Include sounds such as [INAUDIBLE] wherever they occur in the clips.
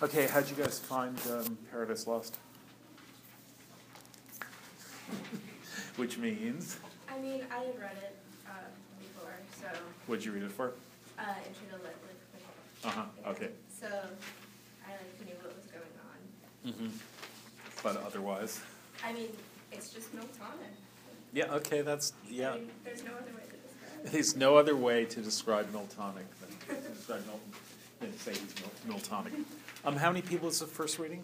Okay, how'd you guys find um, Paradise Lost? [LAUGHS] Which means, I mean, I had read it uh, before, so what'd you read it for? uh, Intro to Lit Lit. Uh huh. Okay. So I like knew what was going on. Mm-hmm. But otherwise, I mean, it's just Miltonic. yeah. Okay, that's I yeah. mean, there's no other way to describe it. There's no other way to describe Miltonic than to [LAUGHS] describe Milton than to say he's Miltonic. Um, how many people is the first reading?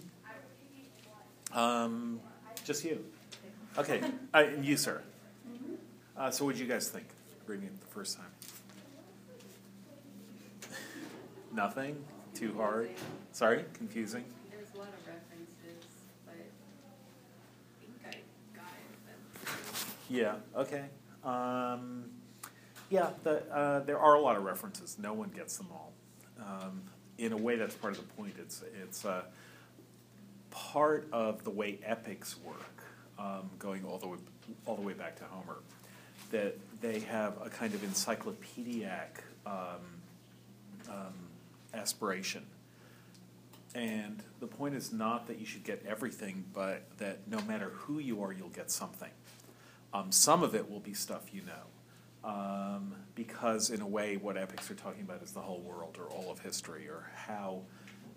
Um, just you. Okay, uh, and you, sir. Uh, so, what did you guys think reading it the first time? Nothing. Too hard. Sorry, confusing. There a lot of references, but I think I got Yeah. Okay. Um, yeah. The, uh, there are a lot of references. No one gets them all. Um, in a way, that's part of the point. It's it's uh, part of the way epics work, um, going all the way all the way back to Homer. That they have a kind of encyclopedic um, um, aspiration. And the point is not that you should get everything, but that no matter who you are, you'll get something. Um, some of it will be stuff you know. Um, because, in a way, what epics are talking about is the whole world or all of history or how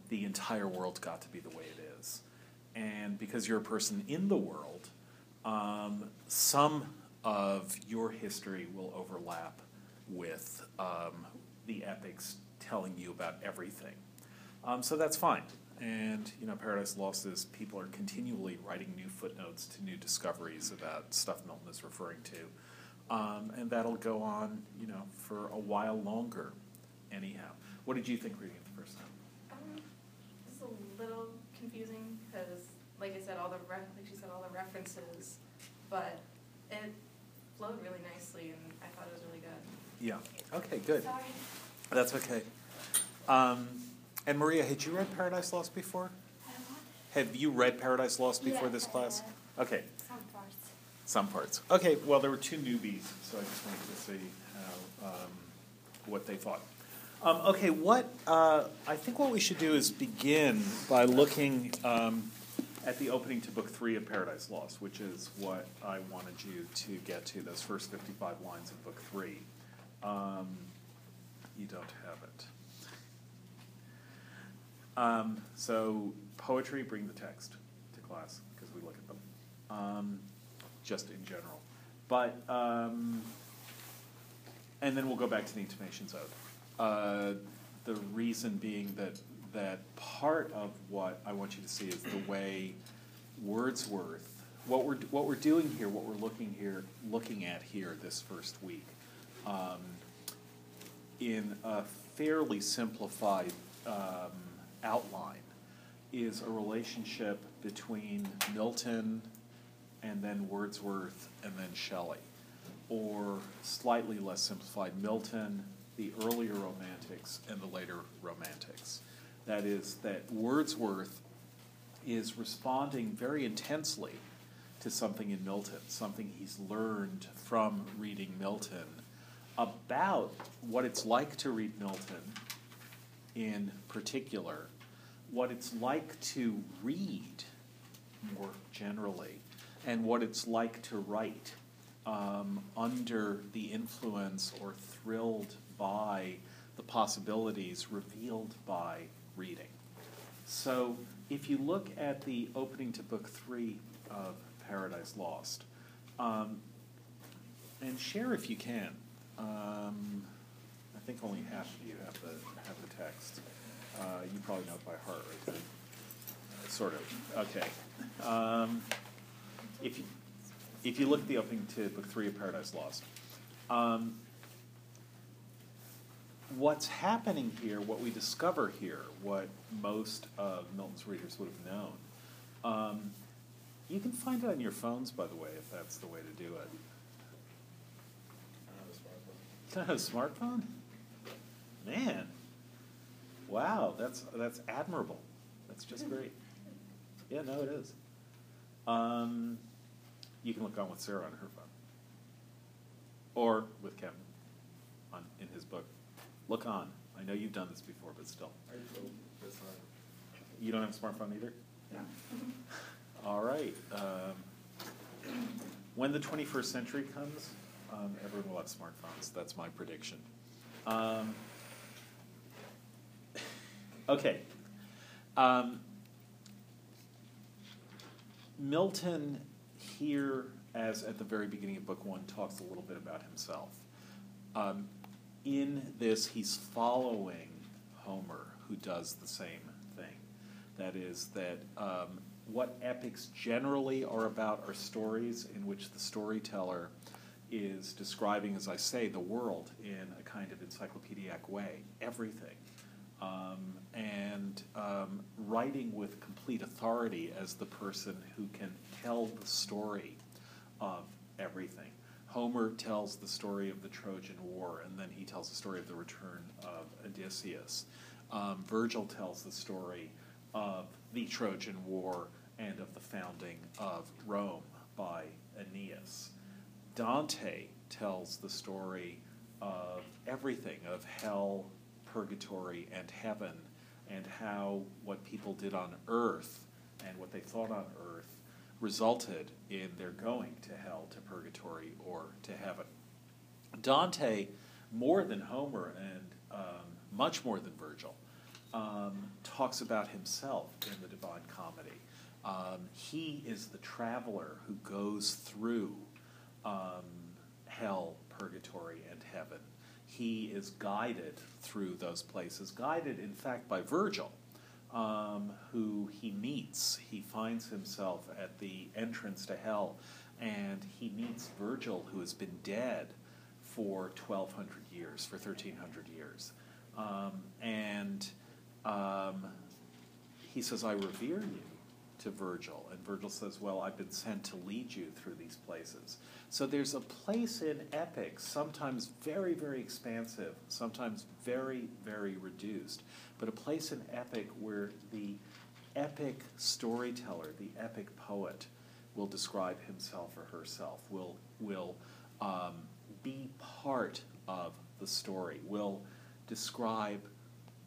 the entire world got to be the way it is. And because you're a person in the world, um, some of your history will overlap with um, the epics telling you about everything. Um, so that's fine. And you know, Paradise Lost is people are continually writing new footnotes to new discoveries about stuff Milton is referring to, um, and that'll go on, you know, for a while longer. Anyhow, what did you think reading it the first time? um, it's a little confusing because, like I said, all the re- like she said, all the references, but it flowed really nicely, and I thought it was really good. Yeah. Okay. Good. Sorry. That's okay. Um, and Maria, had you read Paradise Lost before? Have you read Paradise Lost before Yeah, this class? Okay. Some parts. Okay, well, there were two newbies, so I just wanted to see how, um, what they thought. Um, okay, what uh, I think what we should do is begin by looking um, at the opening to Book Three of Paradise Lost, which is what I wanted you to get to. Those first fifty-five lines of Book Three. Um, you don't have it. Um, so poetry, bring the text to class because we look at them, um, just in general. But um, and then we'll go back to the intimations ode. Uh, the reason being that that part of what I want you to see is the way Wordsworth. What we're what we're doing here, what we're looking here, looking at here this first week, um, in a fairly simplified um, outline, is a relationship between Milton and then Wordsworth and then Shelley. Or slightly less simplified, Milton, the earlier Romantics, and the later Romantics. That is, that Wordsworth is responding very intensely to something in Milton, something he's learned from reading Milton about what it's like to read Milton in particular, what it's like to read more generally, and what it's like to write um, under the influence or thrilled by the possibilities revealed by reading. So, if you look at the opening to Book Three of Paradise Lost, um, and share if you can. Um, I think only half of you have the have the text. Uh, you probably know it by heart, right? Sort of. Okay. Um, if you if you look at the opening to Book Three of Paradise Lost, um, what's happening here, what we discover here, what most of Milton's readers would have known. Um, you can find it on your phones, by the way, if that's the way to do it. Not [LAUGHS] a smartphone? Man. Wow, that's that's admirable. That's just great. Yeah, no, it is. Um, you can look on with Sarah on her phone. Or with Kevin on in his book. Look on. I know you've done this before, but still. You don't have a smartphone either? No. [LAUGHS] All right. Um, when the 21st century comes, um, everyone will have smartphones. That's my prediction. Um, [LAUGHS] okay. Um, Milton here, as at the very beginning of book one, talks a little bit about himself. Um, in this, he's following Homer, who does the same thing. That is, that um, what epics generally are about are stories in which the storyteller is describing, as I say, the world in a kind of encyclopedic way, everything. Um, and um, writing with complete authority as the person who can tell the story of everything. Homer tells the story of the Trojan War, and then he tells the story of the return of Odysseus. Um, Virgil tells the story of the Trojan War and of the founding of Rome by Aeneas. Dante tells the story of everything of hell, purgatory, and heaven, and how what people did on earth and what they thought on earth resulted in their going to hell, to purgatory, or to heaven. Dante, more than Homer and um, much more than Virgil, um, talks about himself in the Divine Comedy. Um, he is the traveler who goes through um, hell, purgatory, and heaven. He is guided through those places, guided, in fact, by Virgil, um, who he meets. He finds himself at the entrance to hell, and he meets Virgil, who has been dead for 1,200 years, for 1,300 years. Um, and um, he says, I revere you to Virgil. And Virgil says, Well, I've been sent to lead you through these places. So there's a place in epics, sometimes very, very expansive, sometimes very, very reduced, but a place in epic where the epic storyteller, the epic poet, will describe himself or herself, will, will um, be part of the story, will describe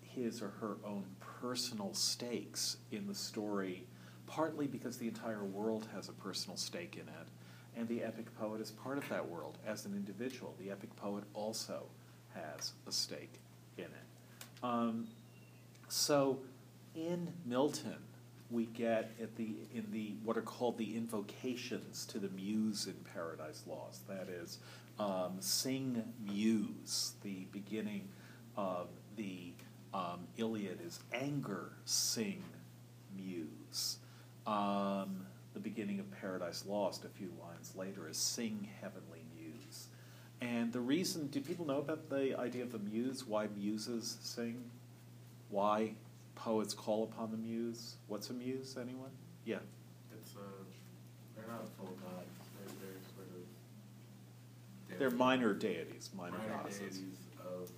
his or her own personal stakes in the story, partly because the entire world has a personal stake in it, and the epic poet is part of that world as an individual. The epic poet also has a stake in it. Um, so in Milton, we get at the in the what are called the invocations to the muse in Paradise Lost. That is, um, sing muse. The beginning of the um, Iliad is anger, sing muse. Um, the beginning of Paradise Lost, a few lines later, is sing heavenly muse. And the reason, do people know about the idea of the muse? Why muses sing? Why poets call upon the muse? What's a muse, anyone? Yeah. It's uh, they're not full gods. They're, they're sort of. They're minor deities, minor, minor goddesses. deities of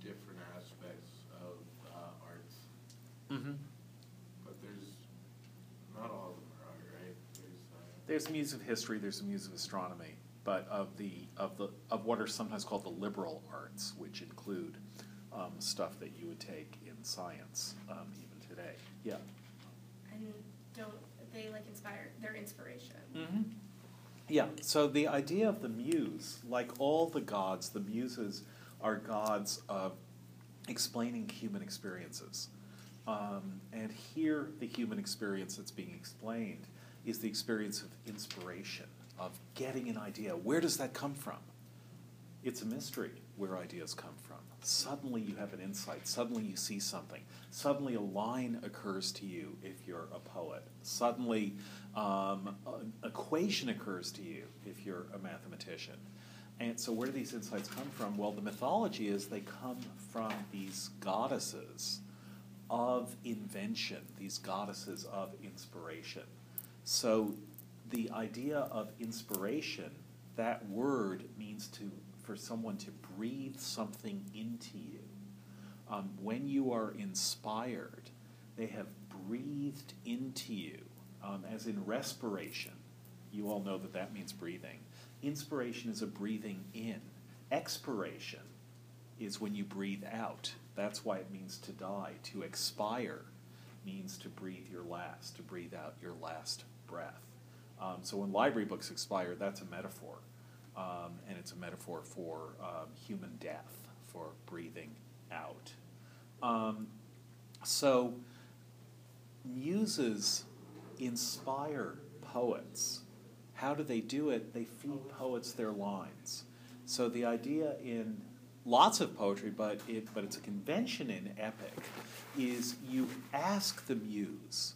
different aspects of uh, arts, Mm-hmm. but there's not all of them are art, right? There's uh, There's a muse of history, there's a muse of astronomy, but of the of the of what are sometimes called the liberal arts, which include um, stuff that you would take in science um, even today. Yeah. And don't they like inspire their inspiration? Mm-hmm. Yeah. So the idea of the muse, like all the gods, the muses are gods of explaining human experiences. Um, and here, the human experience that's being explained is the experience of inspiration, of getting an idea. Where does that come from? It's a mystery where ideas come from. Suddenly you have an insight. Suddenly you see something. Suddenly a line occurs to you if you're a poet. Suddenly um, an equation occurs to you if you're a mathematician. And so, where do these insights come from? Well, the mythology is they come from these goddesses of invention, these goddesses of inspiration. So, the idea of inspiration, that word means to for someone to breathe something into you. Um, when you are inspired, they have breathed into you, um, as in respiration. You all know that that means breathing. Inspiration is a breathing in. Expiration is when you breathe out. That's why it means to die, to expire. means to breathe your last, to breathe out your last breath. Um, so when library books expire, that's a metaphor. Um, and it's a metaphor for um, human death, for breathing out. Um, so muses inspire poets. How do they do it? They feed poets their lines. So the idea in lots of poetry, but it, but it's a convention in epic, is you ask the muse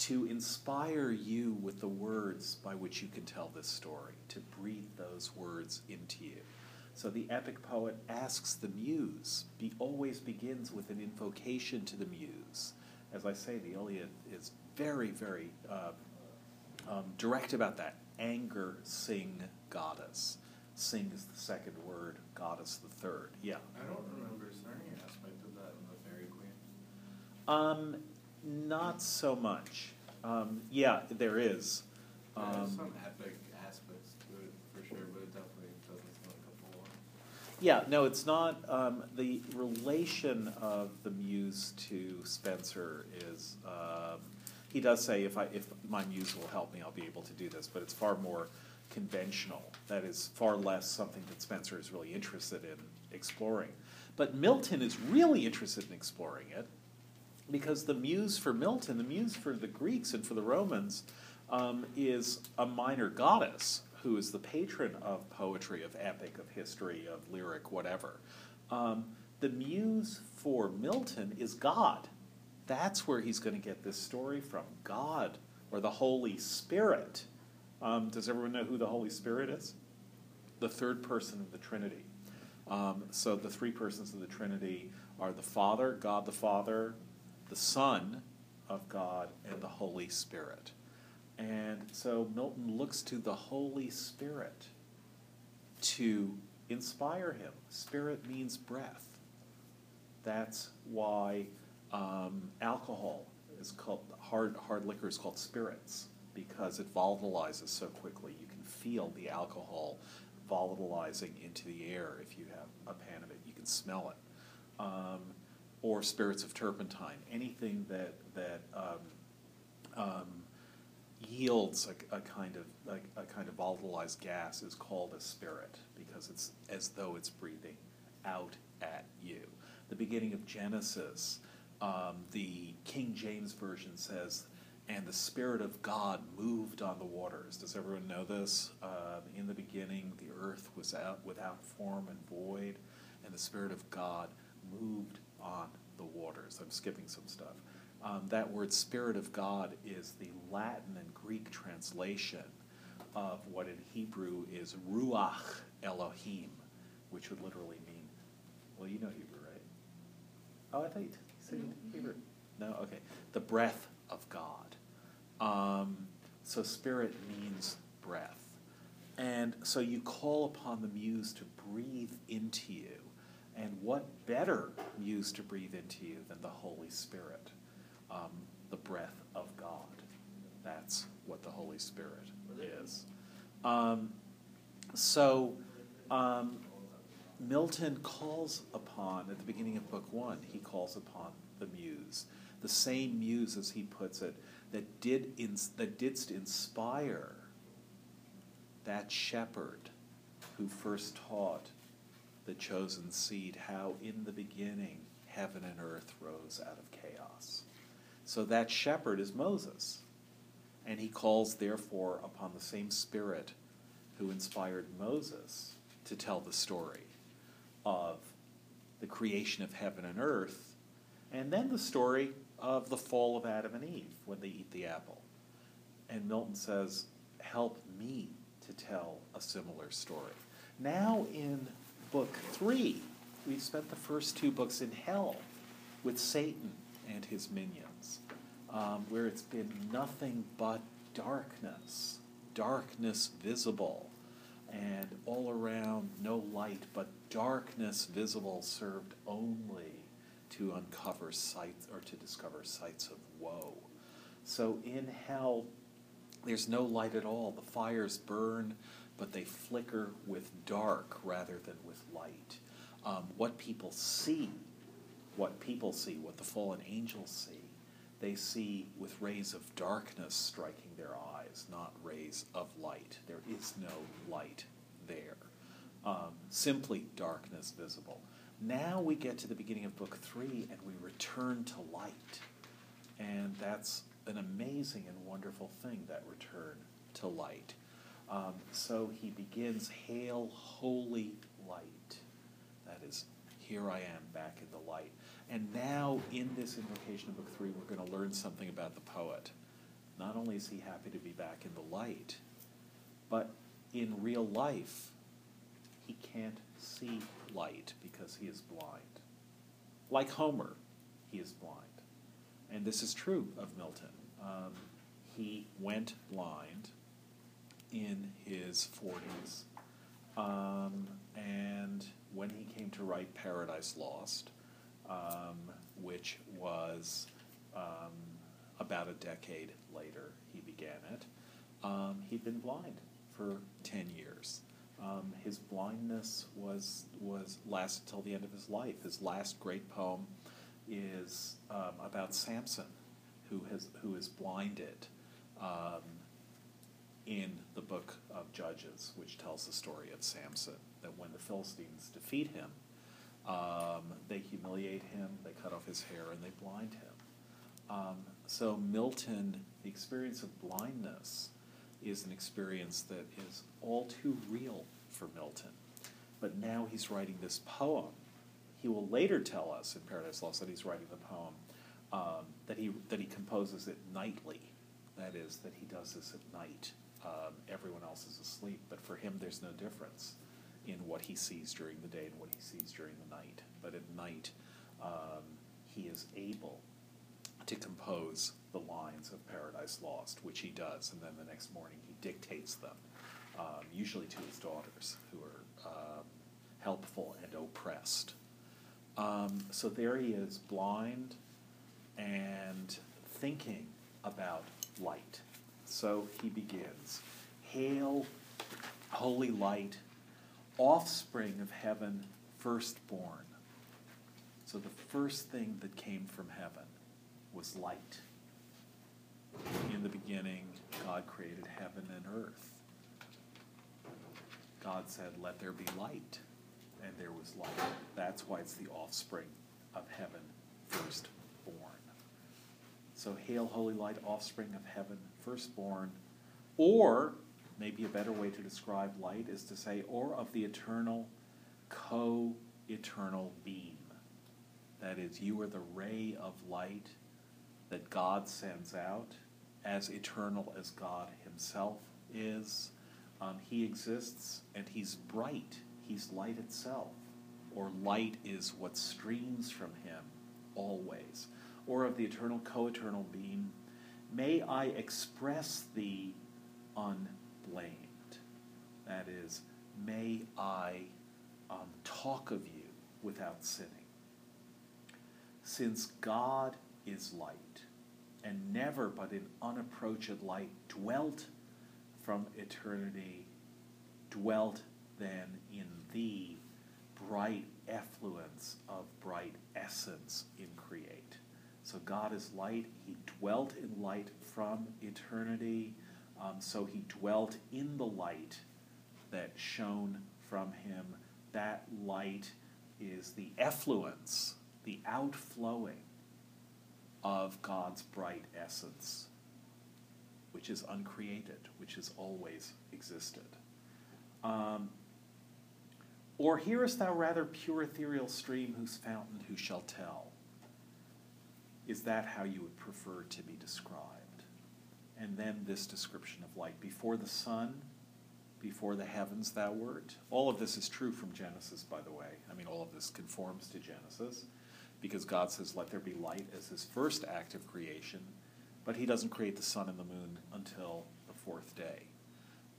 to inspire you with the words by which you can tell this story, to breathe those words into you. So the epic poet asks the muse, be, always begins with an invocation to the muse. As I say, the Iliad is very, very uh, um, direct about that. Anger, sing, goddess. Sing is the second word, goddess the third. Yeah. I don't remember, is there any aspect of that in the Faerie Queene? Um, not so much. Um, yeah, there is. There's Um, some epic aspects to it for sure, but it definitely doesn't sound like a full yeah, no, it's not. Um, the relation of the muse to Spenser is. Um, he does say, if I if my muse will help me, I'll be able to do this. But it's far more conventional. That is far less something that Spenser is really interested in exploring. But Milton is really interested in exploring it because the muse for Milton, the muse for the Greeks and for the Romans, um, is a minor goddess who is the patron of poetry, of epic, of history, of lyric, whatever. Um, the muse for Milton is God. That's where he's going to get this story from God or the Holy Spirit. Um, does everyone know who the Holy Spirit is? The third person of the Trinity. Um, so the three persons of the Trinity are the Father, God the Father, the Son of God, and the Holy Spirit. And so Milton looks to the Holy Spirit to inspire him. Spirit means breath. That's why um, alcohol is called hard hard liquor is called spirits because it volatilizes so quickly. You can feel the alcohol volatilizing into the air if you have a pan of it. You can smell it. Um, or spirits of turpentine, anything that that um, um, yields a, a kind of like a kind of volatilized gas is called a spirit because it's as though it's breathing out at you. The beginning of Genesis, um, the King James version says, "And the Spirit of God moved on the waters." Does everyone know this? Um, in the beginning, the earth was out without form and void, and the Spirit of God moved on the waters. I'm skipping some stuff. Um, that word Spirit of God is the Latin and Greek translation of what in Hebrew is Ruach Elohim, which would literally mean, well, you know Hebrew, right? Oh, I thought you said Hebrew. No? Okay. The breath of God. Um, so Spirit means breath. And so you call upon the muse to breathe into you. And what better muse to breathe into you than the Holy Spirit, um, the breath of God? That's what the Holy Spirit is. Um, so um, Milton calls upon, at the beginning of Book One, he calls upon the muse, the same muse, as he puts it, that did ins- that didst inspire that shepherd who first taught the chosen seed how in the beginning heaven and earth rose out of chaos. So that shepherd is Moses. And he calls, therefore, upon the same spirit who inspired Moses to tell the story of the creation of heaven and earth, and then the story of the fall of Adam and Eve when they eat the apple. And Milton says, Help me to tell a similar story. Now, in book three, we've spent the first two books in hell with Satan and his minions, um, where it's been nothing but darkness, darkness visible, and all around no light, but darkness visible served only to uncover sights or to discover sights of woe. So in hell, there's no light at all. The fires burn, but they flicker with dark rather than with light. Um, what people see, what people see, what the fallen angels see, they see with rays of darkness striking their eyes, not rays of light. There is no light there, um, simply darkness visible. Now we get to the beginning of book three and we return to light. And that's an amazing and wonderful thing, that return to light. Um, so he begins, Hail, holy light. That is, here I am back in the light. And now, in this invocation of Book Three, we're going to learn something about the poet. Not only is he happy to be back in the light, but in real life, he can't see light because he is blind. Like Homer, he is blind. And this is true of Milton. Um, he went blind in his 40s. Um, and when he came to write Paradise Lost, um, which was um, about a decade later, he began it, um, he'd been blind for 10 years. Um, his blindness was, was lasted till the end of his life. His last great poem is um, about Samson, who, has, who is blinded um, in the book of Judges, which tells the story of Samson. That when the Philistines defeat him, um, they humiliate him, they cut off his hair, and they blind him. Um, so, Milton, the experience of blindness is an experience that is all too real for Milton. But now he's writing this poem. He will later tell us in Paradise Lost that he's writing the poem um, that he that he composes it nightly. That is, that he does this at night. Um, everyone else is asleep, but for him, there's no difference in what he sees during the day and what he sees during the night. But at night, um, he is able to compose the lines of Paradise Lost, which he does, and then the next morning he dictates them, um, usually to his daughters, who are um, helpful and oppressed. Um, so there he is, blind and thinking about light. So he begins Hail, holy light, offspring of heaven, firstborn. So the first thing that came from heaven was light. In the beginning, God created heaven and earth. God said, Let there be light. And there was light. That's why it's the offspring of heaven, firstborn. So, hail, holy light, offspring of heaven, firstborn. Or, maybe a better way to describe light is to say, or of the eternal, co eternal beam. That is, you are the ray of light that God sends out, as eternal as God Himself is. Um, he exists and He's bright, He's light itself. Or light is what streams from Him always. Or of the eternal co eternal being, may I express Thee unblamed. That is, may I um, talk of you without sinning. Since God is light, and never but in unapproached light dwelt from eternity, dwelt then in thee bright effluence of bright essence increate. So God is light, he dwelt in light from eternity, um, so he dwelt in the light that shone from him. That light is the effluence, the outflowing of God's bright essence, which is uncreated, which has always existed. Um, or hearest thou rather pure ethereal stream whose fountain who shall tell? Is that how you would prefer to be described? And then this description of light. Before the sun, before the heavens thou wert. All of this is true from Genesis, by the way. I mean, all of this conforms to Genesis because God says, Let there be light as his first act of creation, but he doesn't create the sun and the moon until the fourth day.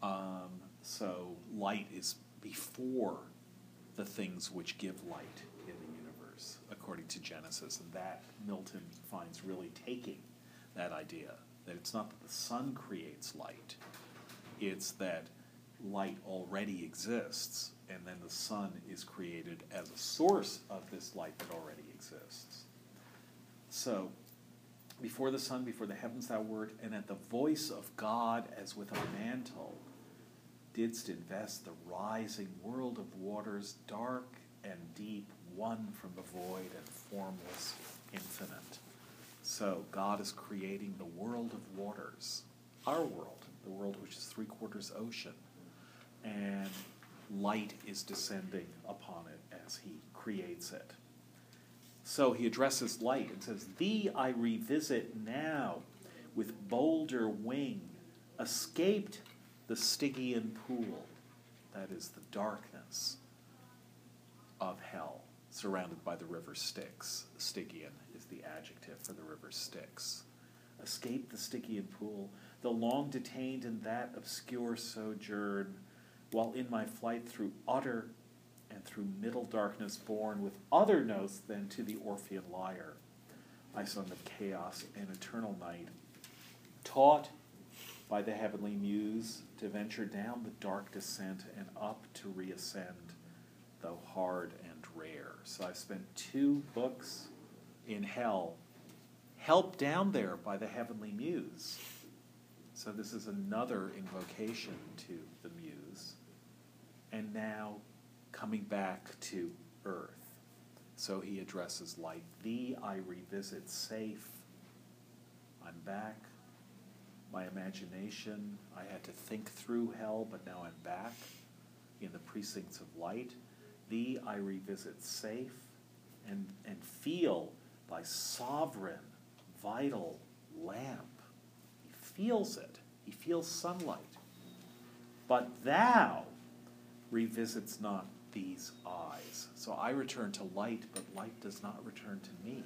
Um, so light is before the things which give light according to Genesis. And that Milton finds really taking that idea that it's not that the sun creates light, it's that light already exists, and then the sun is created as a source of this light that already exists. So, Before the sun, before the heavens thou wert, and at the voice of God as with a mantle, didst invest the rising world of waters, dark and deep, won from the void and formless, infinite. So God is creating the world of waters, our world, the world which is three quarters ocean, and light is descending upon it as he creates it. So he addresses light and says, Thee I revisit now with bolder wing, escaped the Stygian pool, that is the darkness of hell, surrounded by the river Styx. Stygian is the adjective for the river Styx. Escape the Stygian pool, though long detained in that obscure sojourn, while in my flight through utter and through middle darkness born with other notes than to the Orphean lyre. I sung of chaos and eternal night, taught by the heavenly muse to venture down the dark descent and up to reascend, though hard and rare. So I spent two books in hell, helped down there by the heavenly muse. So this is another invocation to the muse. And now coming back to earth. So he addresses light. Thee I revisit safe. I'm back. My imagination, I had to think through hell, but now I'm back in the precincts of light. Thee I revisit safe and, and feel thy sovereign, vital lamp. He feels it. He feels sunlight. But thou revisits not these eyes. So I return to light, but light does not return to me.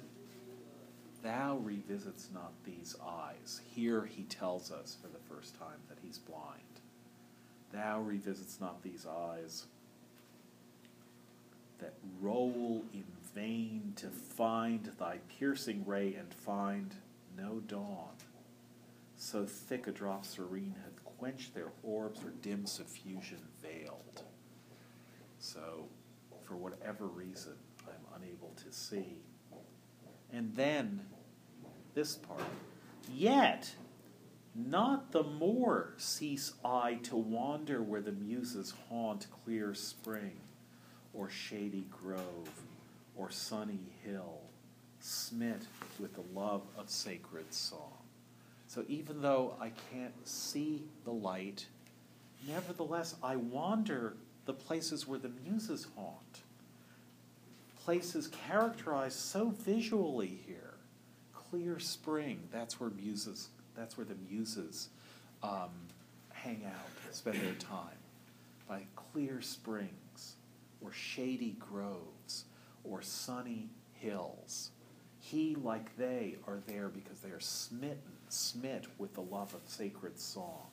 Thou revisits not these eyes. Here he tells us for the first time that he's blind. Thou revisits not these eyes that roll in vain to find thy piercing ray and find no dawn. So thick a drop serene hath quenched their orbs or dim suffusion veiled. So, for whatever reason, I'm unable to see. And then, this part, yet, not the more cease I to wander where the muses haunt clear spring, or shady grove, or sunny hill, smit with the love of sacred song. So even though I can't see the light, nevertheless I wander the places where the muses haunt. Places characterized so visually here. Clear spring, that's where muses, that's where the muses um, hang out, spend their time. By clear springs, or shady groves, or sunny hills. He, like they, are there because they are smitten, smit with the love of sacred song.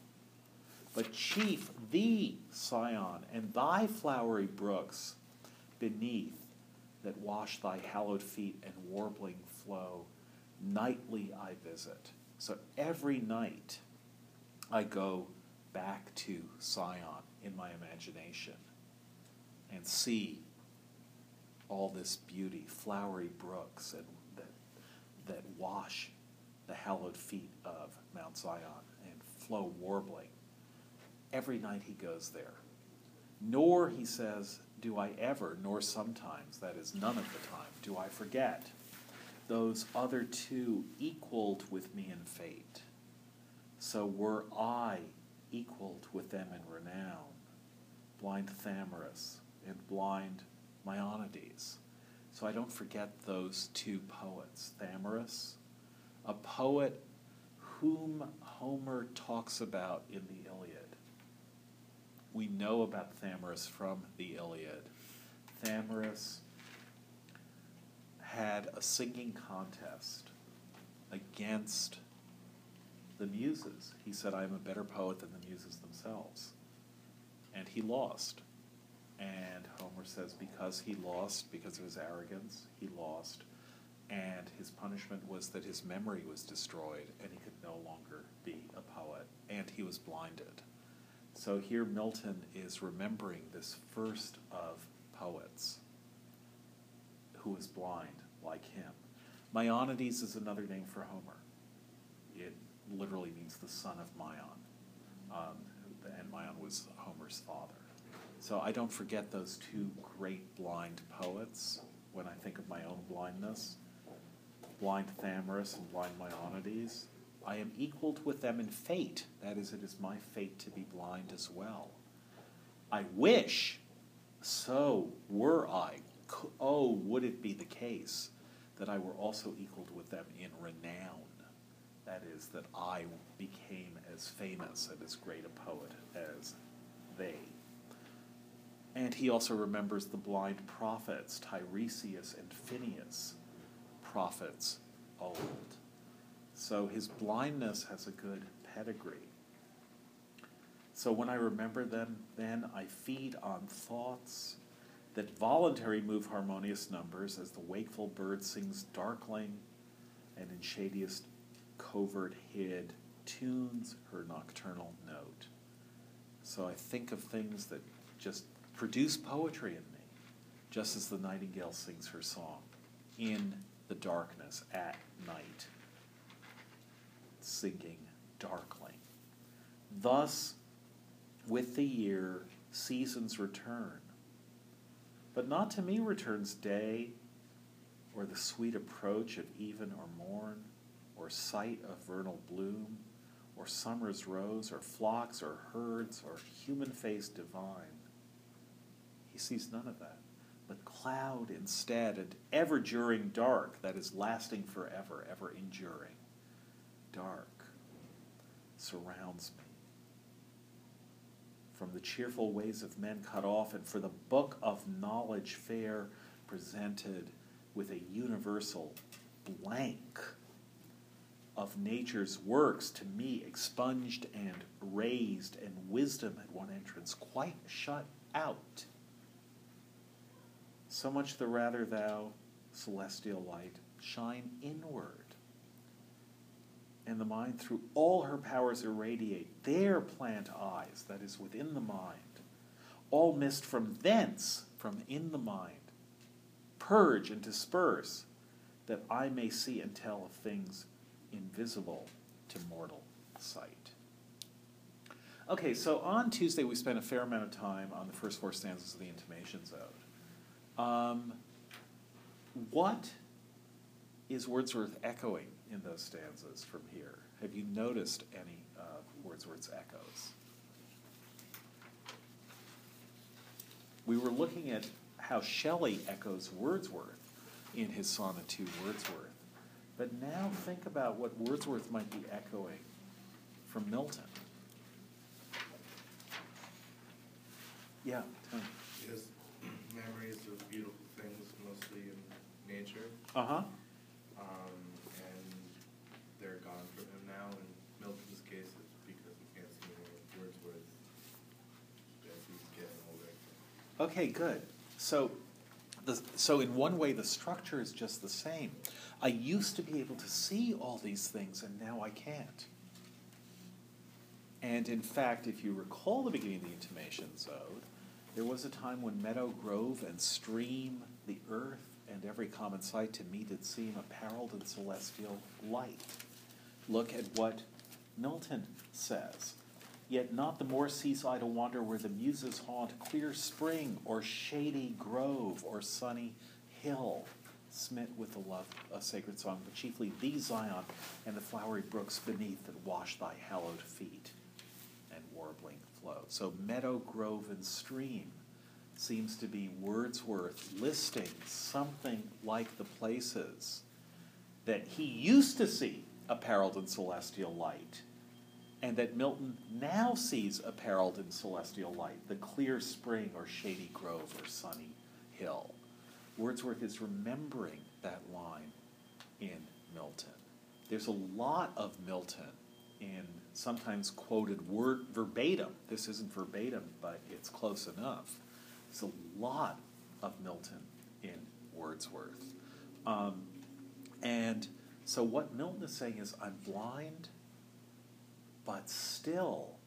But chief thee, Sion, and thy flowery brooks beneath that wash thy hallowed feet and warbling flow, nightly I visit. So every night I go back to Sion in my imagination and see all this beauty, flowery brooks and that, that wash the hallowed feet of Mount Zion and flow warbling every night he goes there. Nor, he says, do I ever, nor sometimes, that is none of the time, do I forget those other two equaled with me in fate. So were I equaled with them in renown, blind Thamyris and blind Maeonides. So I don't forget those two poets. Thamyris, a poet whom Homer talks about in the Iliad we know about Thamyris from the Iliad. Thamyris had a singing contest against the muses. He said, I am a better poet than the muses themselves. And he lost. And Homer says, because he lost, because of his arrogance, he lost. And his punishment was that his memory was destroyed and he could no longer be a poet. And he was blinded. So here Milton is remembering this first of poets who was blind like him. Maeonides is another name for Homer. it literally means the son of Maeon. Um, and Maeon was Homer's father. So I don't forget those two great blind poets when I think of my own blindness blind Thamyris and blind Maimonides. I am equaled with them in fate. That is, it is my fate to be blind as well. I wish, so were I. oh, would it be the case that I were also equaled with them in renown? That is, that I became as famous and as great a poet as they. And he also remembers the blind prophets, Tiresias and Phineus, prophets old. So his blindness has a good pedigree. So when I remember them, then I feed on thoughts that voluntary move harmonious numbers as the wakeful bird sings darkling and in shadiest covert hid tunes her nocturnal note. So I think of things that just produce poetry in me, just as the nightingale sings her song in the darkness at night, singing darkling. Thus, with the year, seasons return. But not to me returns day, or the sweet approach of even or morn, or sight of vernal bloom, or summer's rose, or flocks, or herds, or human face divine. Sees none of that, but cloud instead, and ever during dark, that is lasting forever, ever enduring. Dark surrounds me from the cheerful ways of men cut off, and for the book of knowledge fair presented with a universal blank of nature's works to me expunged and raised, and wisdom at one entrance quite shut out. So much the rather thou, celestial light, shine inward. And the mind through all her powers irradiate there plant eyes that is within the mind. All mist from thence from in the mind purge and disperse that i may see and tell of things invisible to mortal sight. Okay so on tuesday we spent a fair amount of time on the first four stanzas of the intimations ode um, what is wordsworth echoing in those stanzas from here? Have you noticed any of Wordsworth's echoes? We were looking at how Shelley echoes Wordsworth in his sonnet to Wordsworth. But now think about what Wordsworth might be echoing from Milton. Yeah, Tony. His memories of beautiful things, mostly in nature, Uh huh. um, and they're gone from him now. In Milton's case, it's because he can't see Wordsworth as he's getting older. Okay, good. So, the, so in one way, the structure is just the same. I used to be able to see all these things, and now I can't. And in fact, if you recall the beginning of the Intimations Ode, there was a time when meadow, grove, and stream, the earth, and every common sight to me did seem apparelled in celestial light. Look at what Milton says. Yet not the more cease I to wander where the muses haunt clear spring or shady grove or sunny hill, smit with the love of sacred song, but chiefly thee, Zion, and the flowery brooks beneath that wash thy hallowed feet and warbling flow. So meadow, grove, and stream seems to be Wordsworth listing something like the places that he used to see apparelled in celestial light, and that Milton now sees apparelled in celestial light, the clear spring or shady grove or sunny hill. Wordsworth is remembering that line in Milton. There's a lot of Milton in sometimes quoted word verbatim. This isn't verbatim, but it's close enough. There's a lot of Milton in Wordsworth. Um, and so what Milton is saying is, I'm blind, but still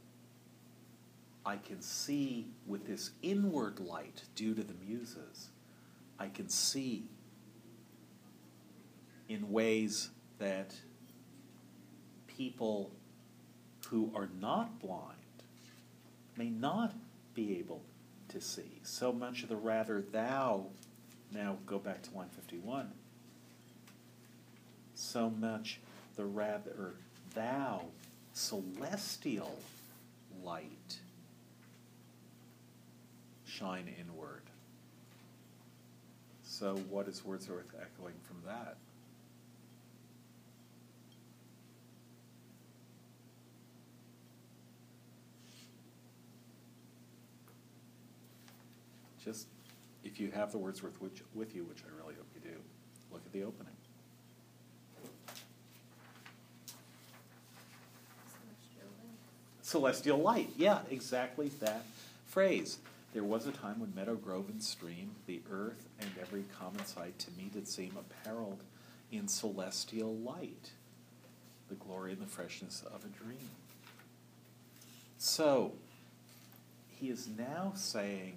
I can see with this inward light due to the muses, I can see in ways that people who are not blind may not be able to see. So much of the rather thou, now go back to line 51. So much the rather thou celestial light shine inward. So, what is Wordsworth echoing from that? Just, if you have the Wordsworth which, with you, which I really hope you do, look at the opening. Celestial light. Celestial light, yeah, exactly that phrase. There was a time when meadow, grove, and stream, the earth, and every common sight to me did seem apparelled in celestial light, the glory and the freshness of a dream. So, he is now saying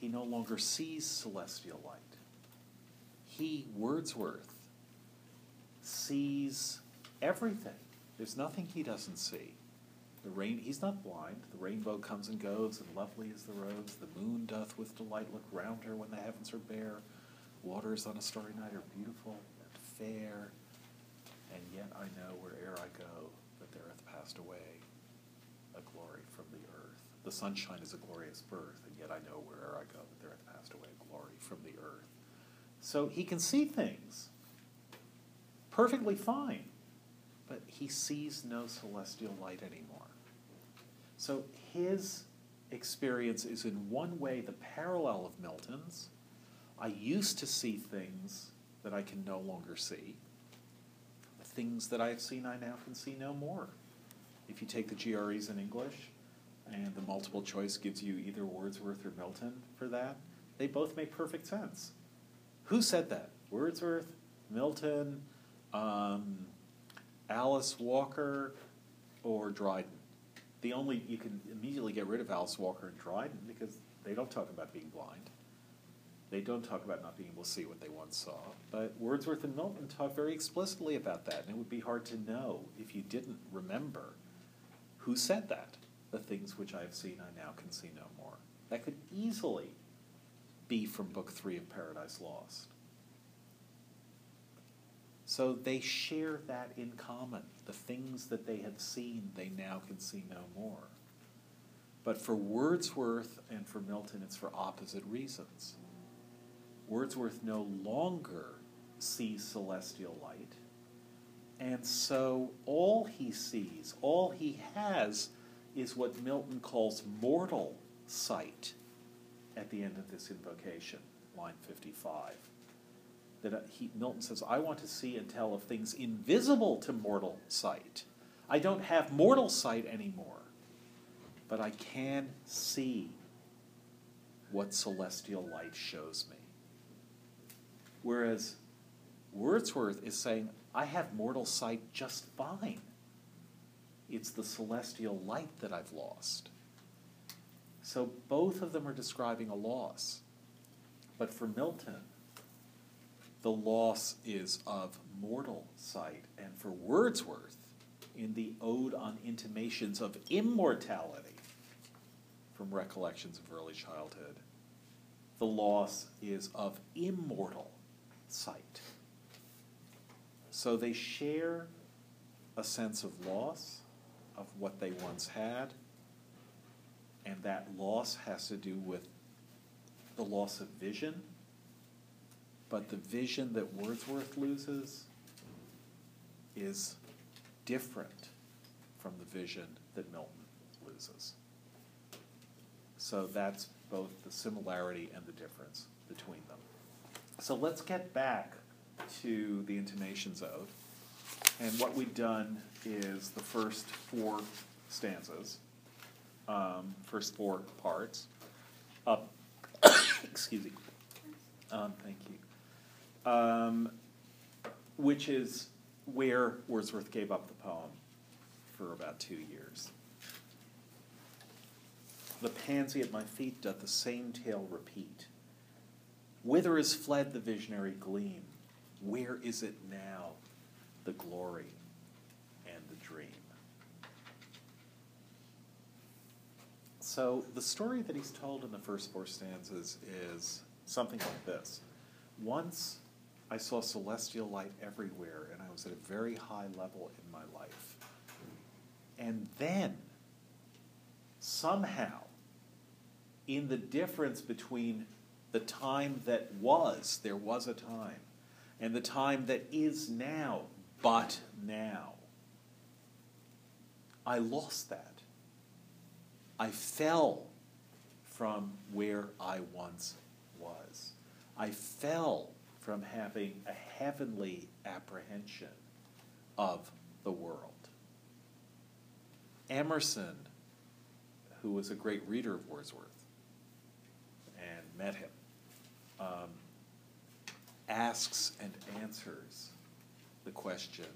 he no longer sees celestial light. He, Wordsworth, sees everything. There's nothing he doesn't see. The rain, he's not blind. The rainbow comes and goes, and lovely is the rose. The moon doth with delight look round her when the heavens are bare. Waters on a starry night are beautiful and fair. And yet I know where'er I go that there hath passed away a glory from the earth. The sunshine is a glorious birth, yet I know where'er I go that there hath passed away glory from the earth. So he can see things perfectly fine, but he sees no celestial light anymore. So his experience is in one way the parallel of Milton's. I used to see things that I can no longer see. The things that I have seen, I now can see no more. If you take the GREs in English, and the multiple choice gives you either Wordsworth or Milton for that, they both make perfect sense. Who said that? Wordsworth, Milton, um, Alice Walker, or Dryden? The only you can immediately get rid of Alice Walker and Dryden because they don't talk about being blind. They don't talk about not being able to see what they once saw. But Wordsworth and Milton talk very explicitly about that, and it would be hard to know if you didn't remember who said that. The things which I have seen, I now can see no more. That could easily be from Book Three of Paradise Lost. So they share that in common. The things that they had seen, they now can see no more. But for Wordsworth and for Milton, it's for opposite reasons. Wordsworth no longer sees celestial light, and so all he sees, all he has, is what Milton calls mortal sight at the end of this invocation, line 55 that uh, he, Milton says, I want to see and tell of things invisible to mortal sight. I don't have mortal sight anymore, but I can see what celestial light shows me. Whereas Wordsworth is saying, I have mortal sight just fine. It's the celestial light that I've lost. So both of them are describing a loss. But for Milton, the loss is of mortal sight. And for Wordsworth, in the Ode on Intimations of Immortality, from Recollections of Early Childhood, the loss is of immortal sight. So they share a sense of loss of what they once had, and that loss has to do with the loss of vision but the vision that Wordsworth loses is different from the vision that Milton loses. So that's both the similarity and the difference between them. So let's get back to the intimations ode. And what we've done is the first four stanzas, um, first four parts, up, [COUGHS] excuse me, um, thank you, um, which is where Wordsworth gave up the poem for about two years. The pansy at my feet doth the same tale repeat. Whither is fled the visionary gleam? Where is it now, the glory and the dream? So the story that he's told in the first four stanzas is something like this. Once I saw celestial light everywhere, and I was at a very high level in my life. And then, somehow, in the difference between the time that was, there was a time, and the time that is now, but now, I lost that. I fell from where I once was. I fell from having a heavenly apprehension of the world. Emerson, who was a great reader of Wordsworth and met him, um, asks and answers the question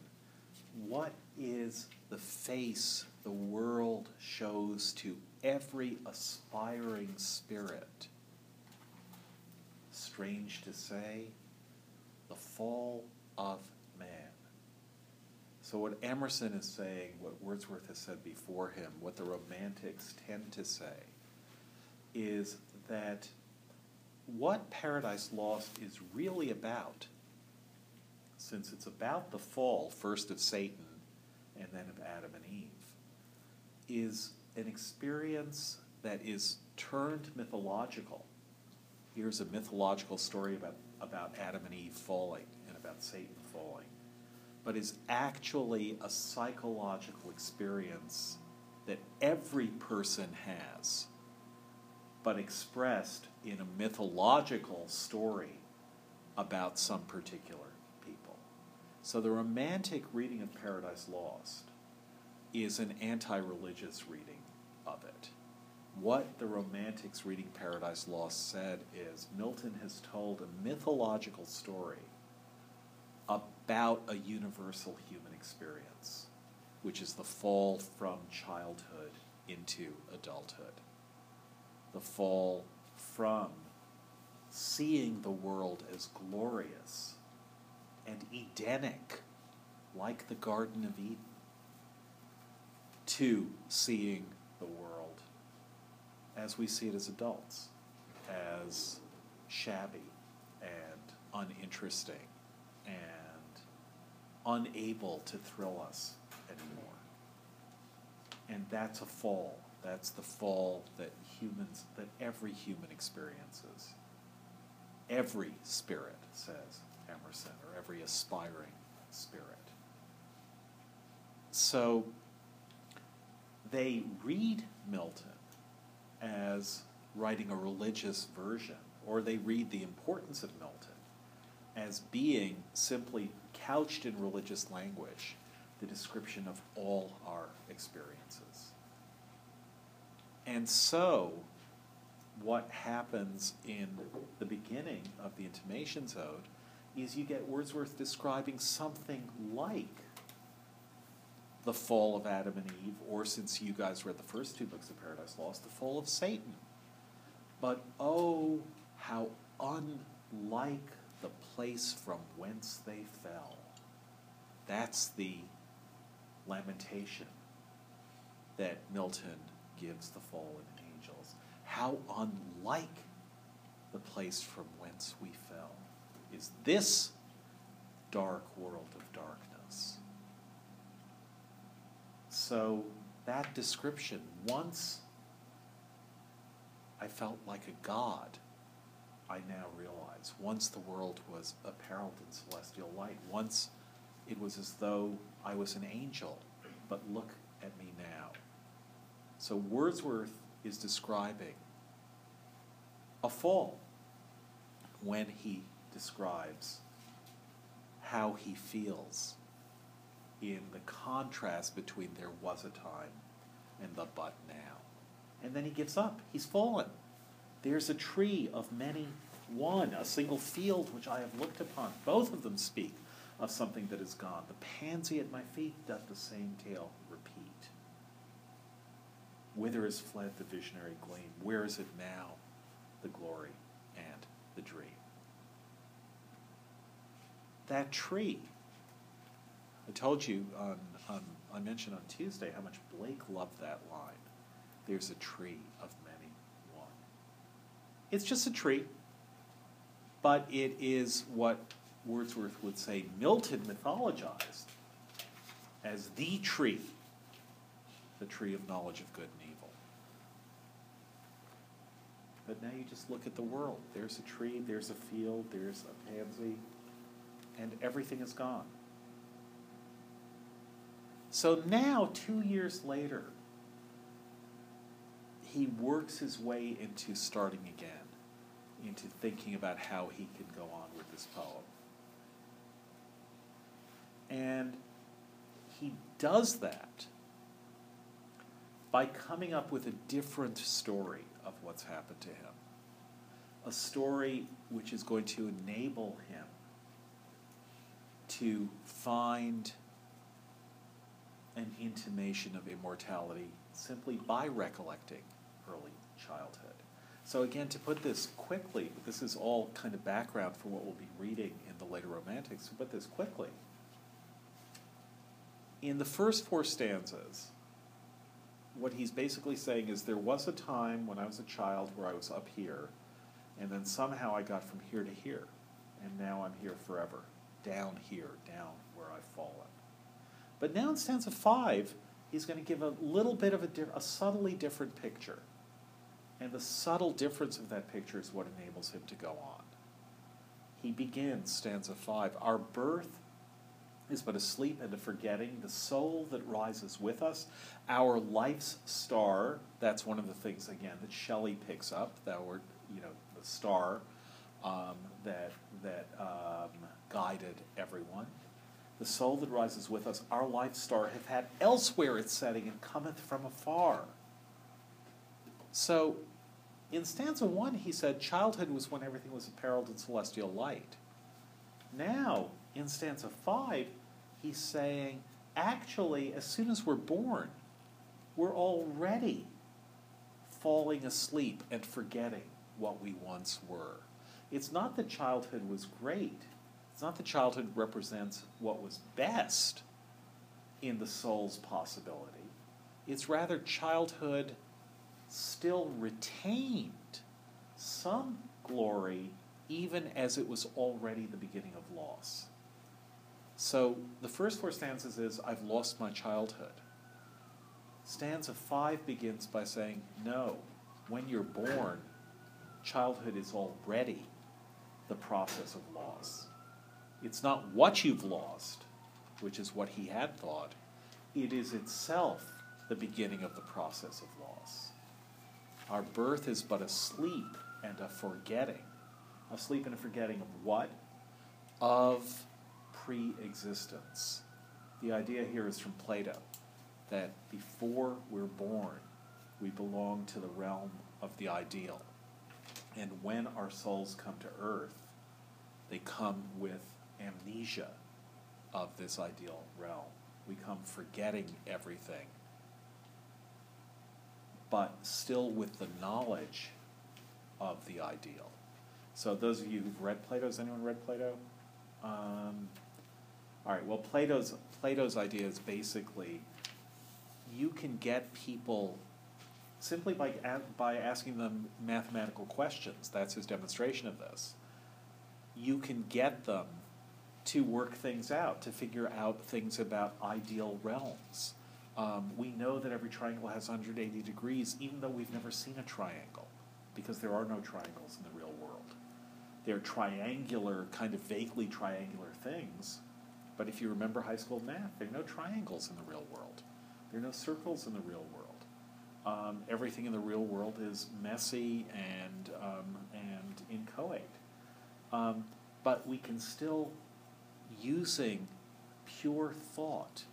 what is the face the world shows to every aspiring spirit? Strange to say, the fall of man. So, what Emerson is saying, what Wordsworth has said before him, what the Romantics tend to say, is that what Paradise Lost is really about, since it's about the fall, first of Satan and then of Adam and Eve, is an experience that is turned mythological. Here's a mythological story about, about Adam and Eve falling and about Satan falling, but is actually a psychological experience that every person has, but expressed in a mythological story about some particular. So the romantic reading of Paradise Lost is an anti religious reading of it. What the Romantics reading Paradise Lost said is Milton has told a mythological story about a universal human experience, which is the fall from childhood into adulthood, the fall from seeing the world as glorious and Edenic, like the Garden of Eden, to seeing the world as we see it as adults, as shabby and uninteresting and unable to thrill us anymore. And that's a fall. That's the fall that humans, that every human experiences. Every spirit, says Emerson, every aspiring spirit. So they read Milton as writing a religious version, or they read the importance of Milton as being simply couched in religious language, the description of all our experiences. And so, what happens in the beginning of the Intimations Ode is you get Wordsworth describing something like the fall of Adam and Eve, or since you guys read the first two books of Paradise Lost, the fall of Satan. But oh, how unlike the place from whence they fell. That's the lamentation that Milton gives the fallen angels. How unlike the place from whence we fell is this dark world of darkness. So, that description, once I felt like a god, I now realize. Once the world was apparelled in celestial light, once it was as though I was an angel, but look at me now. So Wordsworth is describing a fall when he describes how he feels in the contrast between there was a time and the but now. And then he gives up. He's fallen. There's a tree of many one, a single field which I have looked upon. Both of them speak of something that is gone. The pansy at my feet doth the same tale repeat. Whither is fled the visionary gleam? Where is it now, the glory and the dream? That tree, I told you on, on, I mentioned on Tuesday how much Blake loved that line. There's a tree of many one. It's just a tree, but it is what Wordsworth would say Milton mythologized as the tree, the tree of knowledge of good and evil. But now you just look at the world. There's a tree, there's a field, there's a pansy, and everything is gone. So now, two years later, he works his way into starting again, into thinking about how he can go on with this poem. And he does that by coming up with a different story of what's happened to him. A story which is going to enable him to find an intimation of immortality simply by recollecting early childhood. So, again, to put this quickly, this is all kind of background for what we'll be reading in the later Romantics. To put this quickly, in the first four stanzas, what he's basically saying is there was a time when I was a child where I was up here, and then somehow I got from here to here, and now I'm here forever, down here, down where I've fallen. But now in stanza five, he's going to give a little bit of a, a subtly different picture. And the subtle difference of that picture is what enables him to go on. He begins stanza five Our birth is but a sleep and a forgetting, the soul that rises with us, our life's star. That's one of the things, again, that Shelley picks up, that were, you know, the star um, that, that um, guided everyone. The soul that rises with us, our life's star, hath had elsewhere its setting and cometh from afar. So, in stanza one, he said, childhood was when everything was apparelled in celestial light. Now, in stanza five, he's saying, actually, as soon as we're born, we're already falling asleep and forgetting what we once were. It's not that childhood was great, it's not that childhood represents what was best in the soul's possibility. It's rather childhood still retained some glory even as it was already the beginning of loss. So the first four stanzas is I've lost my childhood. Stanza five begins by saying, No, when you're born, childhood is already the process of loss. It's not what you've lost, which is what he had thought, it is itself the beginning of the process of loss. Our birth is but a sleep and a forgetting. A sleep and a forgetting of what? Of pre existence. The idea here is from Plato that before we're born, we belong to the realm of the ideal. And when our souls come to earth, they come with amnesia of this ideal realm. We come forgetting everything, but still with the knowledge of the ideal. So, those of you who've read Plato, has anyone read Plato? Um, all right. Well, Plato's Plato's idea is basically you can get people simply by by asking them mathematical questions. That's his demonstration of this. You can get them to work things out, to figure out things about ideal realms. Um, we know that every triangle has 180 degrees, even though we've never seen a triangle, because there are no triangles in the real world. They're triangular, kind of vaguely triangular things, but if you remember high school math, there are no triangles in the real world. There are no circles in the real world. Um, everything in the real world is messy and, um, and inchoate. Um, but we can still, using pure thought,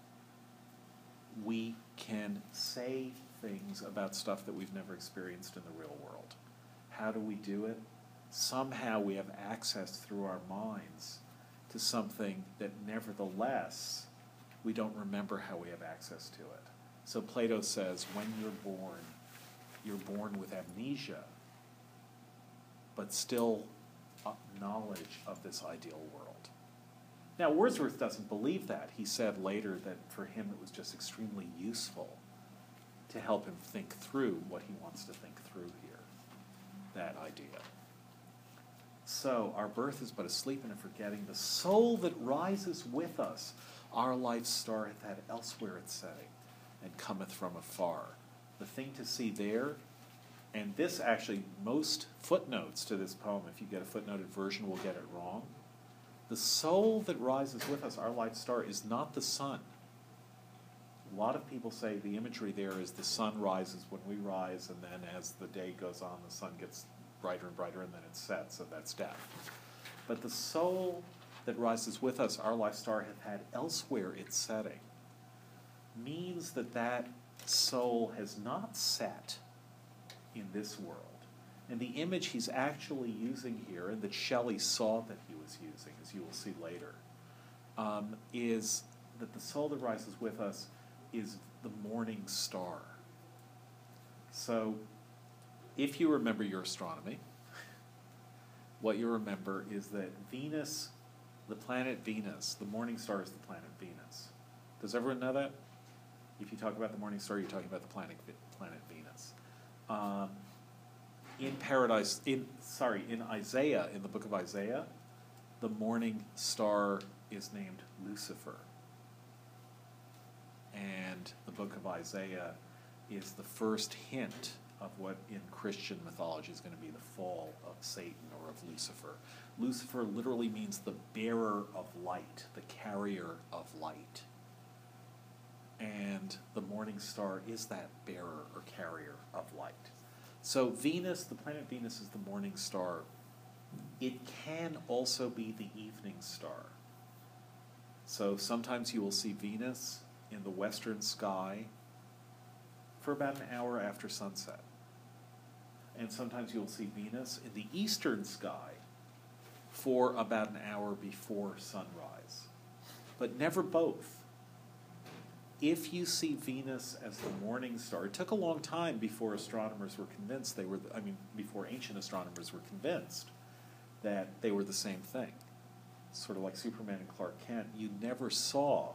we can say things about stuff that we've never experienced in the real world. How do we do it? Somehow we have access through our minds to something that nevertheless we don't remember how we have access to it. So Plato says when you're born, you're born with amnesia, but still uh, knowledge of this ideal world. Now, Wordsworth doesn't believe that. He said later that for him it was just extremely useful to help him think through what he wants to think through here, that idea. So, our birth is but a sleep and a forgetting. The soul that rises with us, our life's star had elsewhere its setting, and cometh from afar. The thing to see there, and this actually, most footnotes to this poem, if you get a footnoted version, will get it wrong. The soul that rises with us, our life's star, is not the sun. A lot of people say the imagery there is the sun rises when we rise, and then as the day goes on, the sun gets brighter and brighter, and then it sets, and that's death. But the soul that rises with us, our life star, hath had elsewhere its setting, means that that soul has not set in this world. And the image he's actually using here, and that Shelley saw that he was using, as you will see later, um, is that the soul that rises with us is the morning star. So, if you remember your astronomy, what you remember is that Venus, the planet Venus, the morning star is the planet Venus. Does everyone know that? If you talk about the morning star, you're talking about the planet, planet Venus. Um, in paradise, in sorry, in Isaiah, in the book of Isaiah, the morning star is named Lucifer. And the book of Isaiah is the first hint of what in Christian mythology is going to be the fall of Satan or of Lucifer. Lucifer literally means the bearer of light, the carrier of light. And the morning star is that bearer or carrier of light. So, Venus, the planet Venus, is the morning star. It can also be the evening star. So, sometimes you will see Venus in the western sky for about an hour after sunset. And sometimes you'll see Venus in the eastern sky for about an hour before sunrise. But never both. If you see Venus as the morning star, it took a long time before astronomers were convinced they were, I mean, before ancient astronomers were convinced that they were the same thing. Sort of like Superman and Clark Kent, you never saw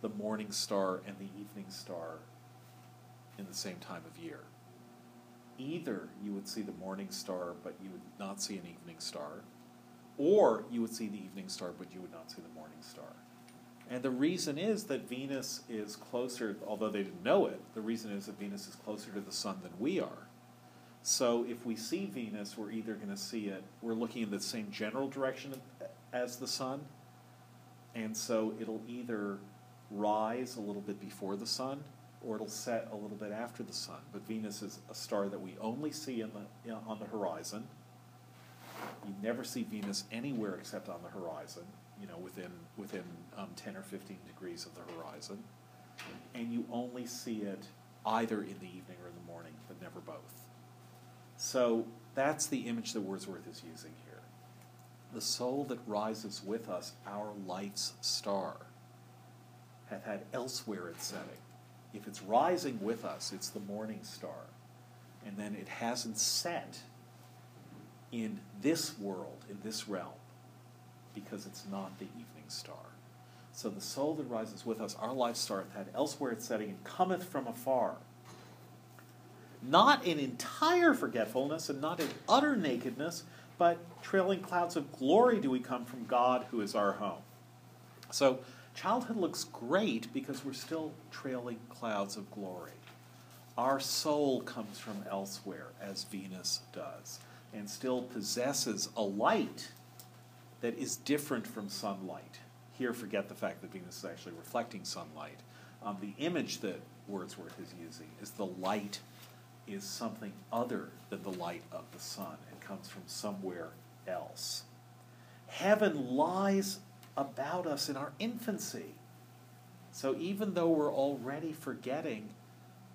the morning star and the evening star in the same time of year. Either you would see the morning star, but you would not see an evening star, or you would see the evening star, but you would not see the morning star. And the reason is that Venus is closer, although they didn't know it, the reason is that Venus is closer to the sun than we are. So if we see Venus, we're either going to see it, we're looking in the same general direction as the sun, and so it'll either rise a little bit before the sun, or it'll set a little bit after the sun. But Venus is a star that we only see in the, on the horizon. You never see Venus anywhere except on the horizon, you know, within, within um, 10 or 15 degrees of the horizon. And you only see it either in the evening or in the morning, but never both. So that's the image that Wordsworth is using here. The soul that rises with us, our light's star, hath had elsewhere its setting. If it's rising with us, it's the morning star. And then it hasn't set in this world, in this realm, because it's not the evening star. So the soul that rises with us, our life star, hath had elsewhere its setting, and cometh from afar. Not in entire forgetfulness and not in utter nakedness, but trailing clouds of glory do we come from God who is our home. So childhood looks great because we're still trailing clouds of glory. Our soul comes from elsewhere, as Venus does, and still possesses a light that is different from sunlight. Here, forget the fact that Venus is actually reflecting sunlight. Um, the image that Wordsworth is using is the light is something other than the light of the sun and comes from somewhere else. Heaven lies about us in our infancy. So even though we're already forgetting,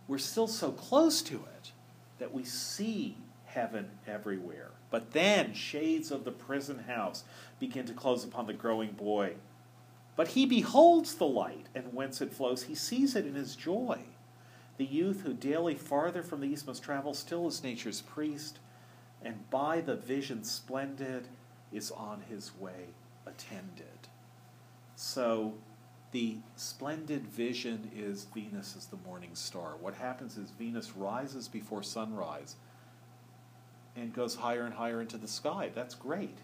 we're still so close to it that we see heaven everywhere. But then shades of the prison house begin to close upon the growing boy. But he beholds the light, and whence it flows, he sees it in his joy. The youth who daily farther from the east must travel still is nature's priest, and by the vision splendid is on his way attended. So the splendid vision is Venus as the morning star. What happens is Venus rises before sunrise and goes higher and higher into the sky. That's great.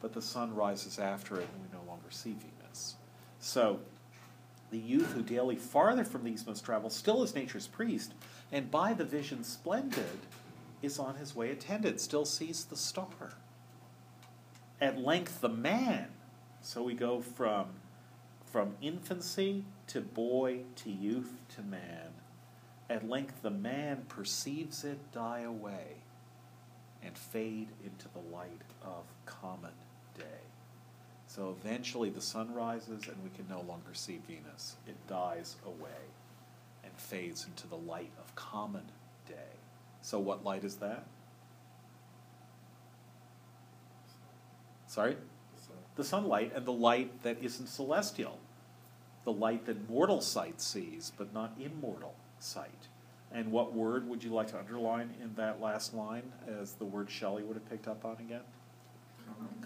But the sun rises after it and we no longer see Venus. So the youth who daily farther from these must travel still is nature's priest, and by the vision splendid is on his way attended, still sees the star. At length the man, so we go from from infancy to boy to youth to man. At length the man perceives it die away and fade into the light of common day. So eventually the sun rises and we can no longer see Venus. It dies away and fades into the light of common day. So what light is that? Sorry? The sun. The sunlight and the light that isn't celestial. The light that mortal sight sees, but not immortal sight. And what word would you like to underline in that last line as the word Shelley would have picked up on again?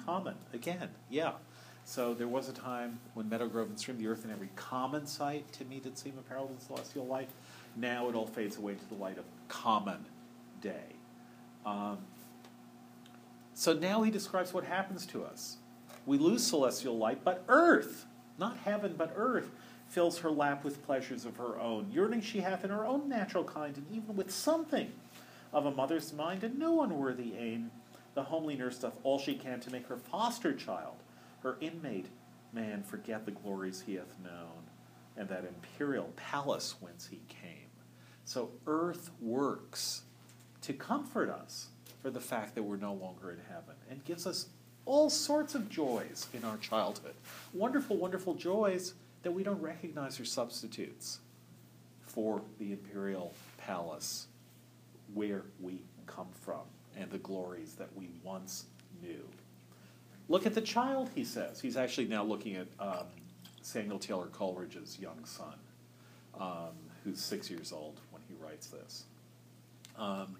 Common, again, yeah. So there was a time when Meadow Grove and Stream, the earth and every common sight to me did seem apparelled in celestial light. Now it all fades away to the light of common day. Um, so now he describes what happens to us. We lose celestial light, but earth, not heaven, but earth, fills her lap with pleasures of her own. Yearning she hath in her own natural kind, and even with something of a mother's mind, and no unworthy aim. The homely nurse doth all she can to make her foster child, her inmate, man forget the glories he hath known, and that imperial palace whence he came. So earth works to comfort us for the fact that we're no longer in heaven and gives us all sorts of joys in our childhood. Wonderful, wonderful joys that we don't recognize are substitutes for the imperial palace where we come from and the glories that we once knew. Look at the child, he says. He's actually now looking at um, Samuel Taylor Coleridge's young son, um, who's six years old when he writes this. Um,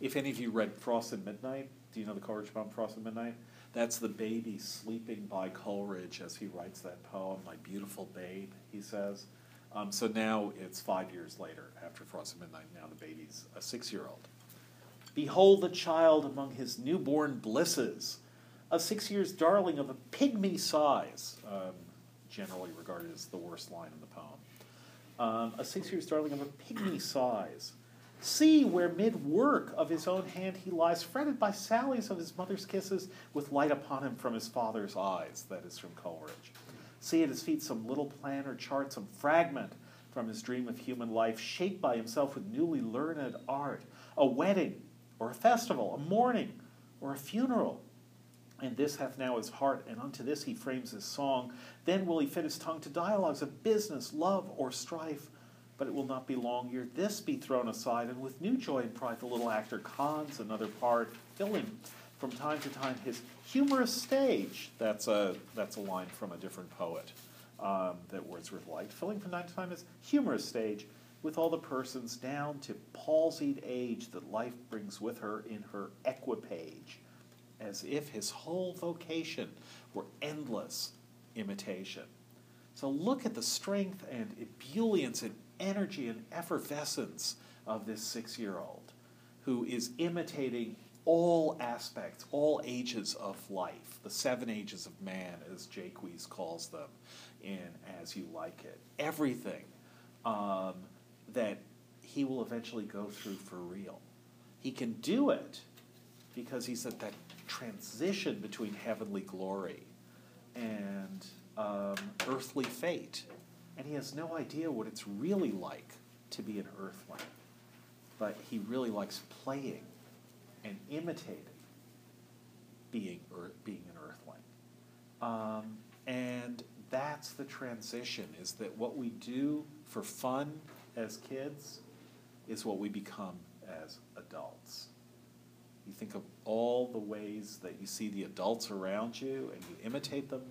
if any of you read Frost at Midnight, do you know the Coleridge poem Frost at Midnight? That's the baby sleeping by Coleridge as he writes that poem, My Beautiful Babe, he says. Um, so now it's five years later after Frost at Midnight. Now the baby's a six year old. Behold the child among his newborn blisses, a six years darling of a pygmy size, um, generally regarded as the worst line in the poem. Um, a six years darling of a pygmy size. See where mid work of his own hand he lies, fretted by sallies of his mother's kisses, with light upon him from his father's eyes. That is from Coleridge. See at his feet some little plan or chart, some fragment from his dream of human life, shaped by himself with newly learned art. A wedding, or a festival, a mourning, or a funeral. And this hath now his heart, and unto this he frames his song. Then will he fit his tongue to dialogues of business, love, or strife. But it will not be long ere this be thrown aside, and with new joy and pride the little actor cons another part, filling from time to time his humorous stage. That's a, that's a line from a different poet um, that Wordsworth liked. Filling from time to time his humorous stage with all the persons down to palsied age that life brings with her in her equipage, as if his whole vocation were endless imitation. So look at the strength and ebullience and energy and effervescence of this six year old who is imitating all aspects, all ages of life, the seven ages of man, as Jaques calls them in As You Like It. Everything um, that he will eventually go through for real. He can do it because he's at that transition between heavenly glory and um, earthly fate. And he has no idea what it's really like to be an earthling. But he really likes playing and imitating being, earth, being an earthling. Um, and that's the transition, is that what we do for fun as kids is what we become as adults. You think of all the ways that you see the adults around you and you imitate them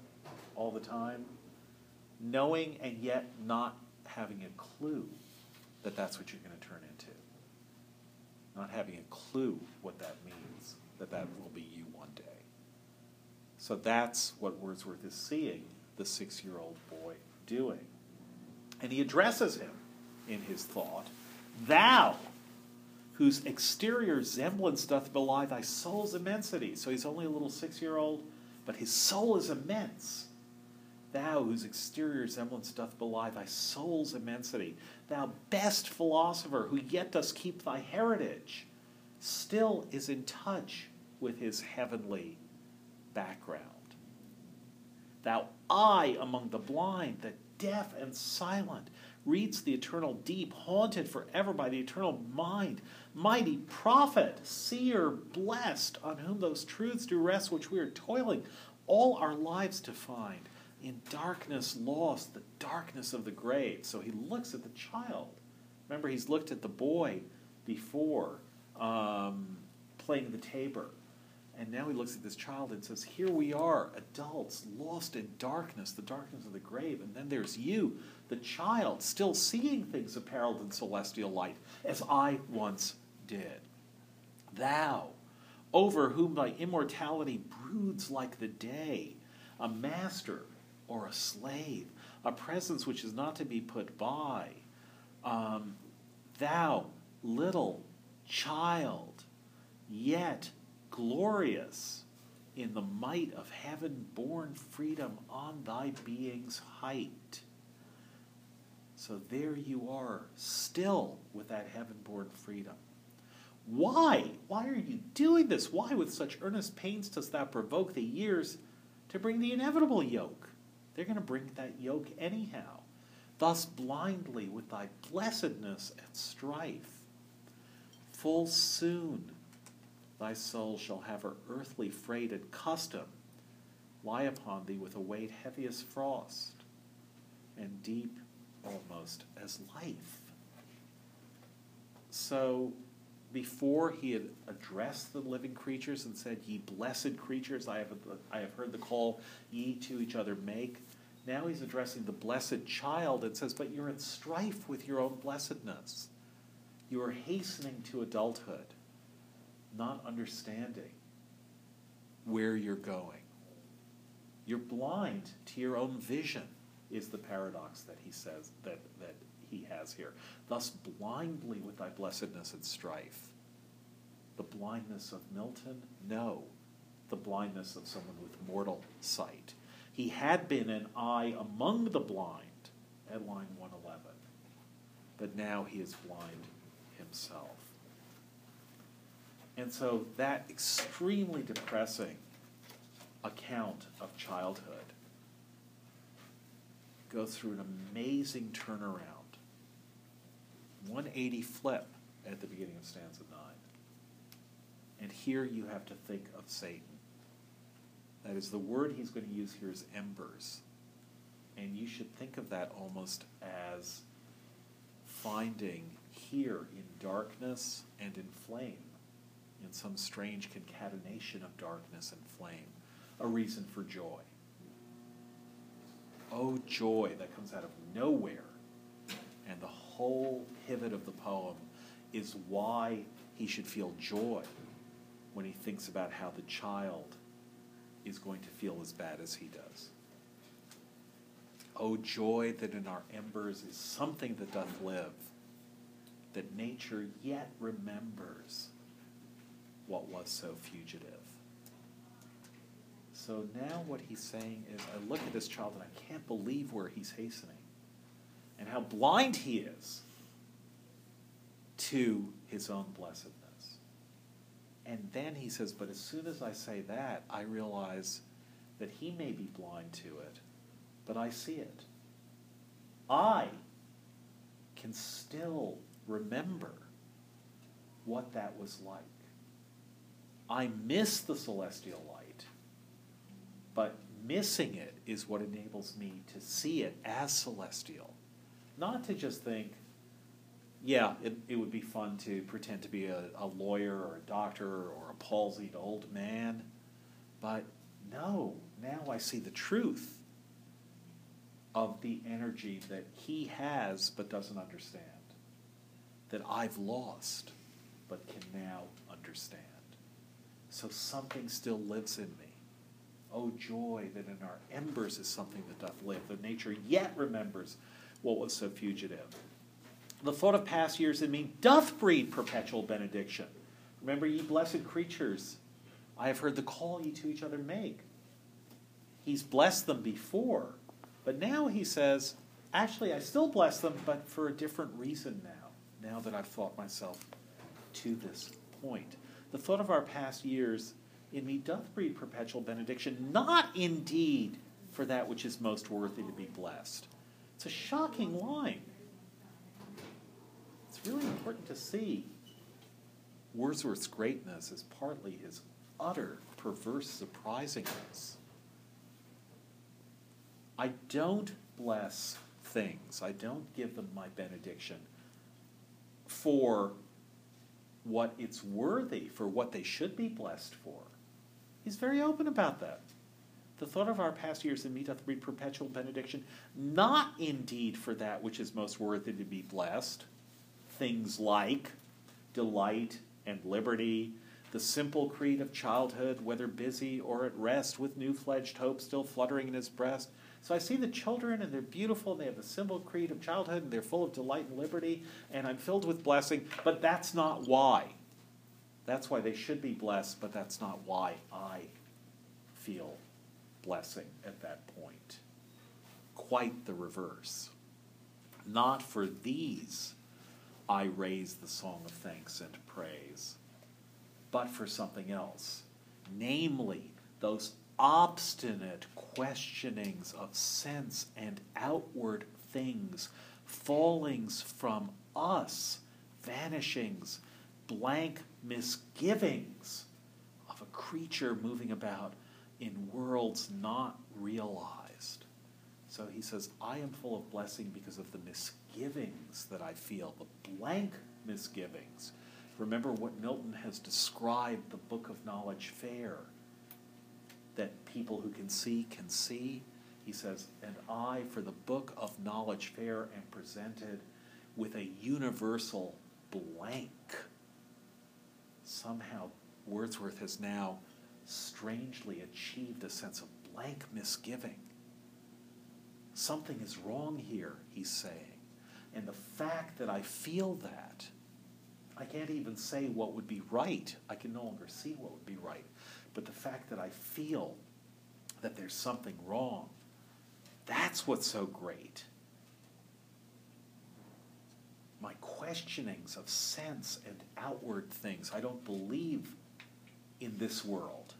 all the time, knowing and yet not having a clue that that's what you're going to turn into. Not having a clue what that means, that that will be you one day. So that's what Wordsworth is seeing the six year old boy doing? And he addresses him in his thought Thou, whose exterior semblance doth belie thy soul's immensity. So he's only a little six year old, but his soul is immense. Thou, whose exterior semblance doth belie thy soul's immensity, thou best philosopher, who yet dost keep thy heritage, still is in touch with his heavenly background. Thou eye among the blind, the deaf and silent, reads the eternal deep, haunted forever by the eternal mind, mighty prophet, seer, blessed, on whom those truths do rest which we are toiling all our lives to find in darkness lost, the darkness of the grave. So he looks at the child. Remember, he's looked at the boy before um, playing the tabor. And now he looks at this child and says, Here we are, adults, lost in darkness, the darkness of the grave. And then there's you, the child, still seeing things apparelled in celestial light, as I once did. Thou, over whom thy immortality broods like the day, a master or a slave, a presence which is not to be put by. Um, thou, little child, yet glorious in the might of heaven born freedom on thy being's height. So there you are, still with that heaven born freedom. Why? Why are you doing this? Why, with such earnest pains, dost thou provoke the years to bring the inevitable yoke? They're going to bring that yoke anyhow. Thus, blindly, with thy blessedness and strife, full soon thy soul shall have her earthly freight and custom lie upon thee with a weight heavy as frost and deep almost as life. So, before he had addressed the living creatures and said, Ye blessed creatures, I have, I have heard the call ye to each other make. Now he's addressing the blessed child and says, But you're in strife with your own blessedness. You are hastening to adulthood, not understanding where you're going. You're blind to your own vision, is the paradox that he says that, that he has here. Thus, blindly with thy blessedness and strife. The blindness of Milton? No. The blindness of someone with mortal sight. He had been an eye among the blind at line 111, but now he is blind himself. And so that extremely depressing account of childhood goes through an amazing turnaround. 180 flip at the beginning of stanza 9. And here you have to think of Satan. That is, the word he's going to use here is embers. And you should think of that almost as finding here in darkness and in flame, in some strange concatenation of darkness and flame, a reason for joy. Oh, joy that comes out of nowhere. And the whole pivot of the poem is why he should feel joy when he thinks about how the child is going to feel as bad as he does. Oh, joy that in our embers is something that doth live, that nature yet remembers what was so fugitive. So now what he's saying is I look at this child and I can't believe where he's hastening and how blind he is to his own blessedness. And then he says, But as soon as I say that, I realize that he may be blind to it, but I see it. I can still remember what that was like. I miss the celestial light, but missing it is what enables me to see it as celestial. Not to just think, yeah, it, it would be fun to pretend to be a, a lawyer or a doctor or a palsied old man. But no, now I see the truth of the energy that he has but doesn't understand, that I've lost but can now understand. So something still lives in me, Oh, joy that in our embers is something that doth live, though nature yet remembers what was so fugitive. The thought of past years in me doth breed perpetual benediction. Remember, ye blessed creatures, I have heard the call ye to each other make. He's blessed them before, but now he says, actually, I still bless them, but for a different reason now, now that I've thought myself to this point. The thought of our past years in me doth breed perpetual benediction, not indeed for that which is most worthy to be blessed. It's a shocking line. Really important to see Wordsworth's greatness is partly his utter perverse surprisingness. I don't bless things, I don't give them my benediction for what it's worthy, for what they should be blessed for. He's very open about that. The thought of our past years in me doth breed perpetual benediction, not indeed for that which is most worthy to be blessed, things like delight and liberty, the simple creed of childhood, whether busy or at rest, with new fledged hope still fluttering in his breast. So I see the children, and they're beautiful, and they have the simple creed of childhood, and they're full of delight and liberty, and I'm filled with blessing, but that's not why. That's why they should be blessed, but that's not why I feel blessing at that point. Quite the reverse. Not for these I raise the song of thanks and praise, but for something else, namely those obstinate questionings of sense and outward things, fallings from us, vanishings, blank misgivings of a creature moving about in worlds not realized. So he says, I am full of blessing because of the misgivings that I feel, the blank misgivings. Remember what Milton has described the book of knowledge fair that people who can see can see. He says, And I, for the book of knowledge fair, am presented with a universal blank. Somehow, Wordsworth has now strangely achieved a sense of blank misgiving. Something is wrong here, he's saying. And the fact that I feel that, I can't even say what would be right. I can no longer see what would be right. But the fact that I feel that there's something wrong, that's what's so great. My questionings of sense and outward things, I don't believe in this world.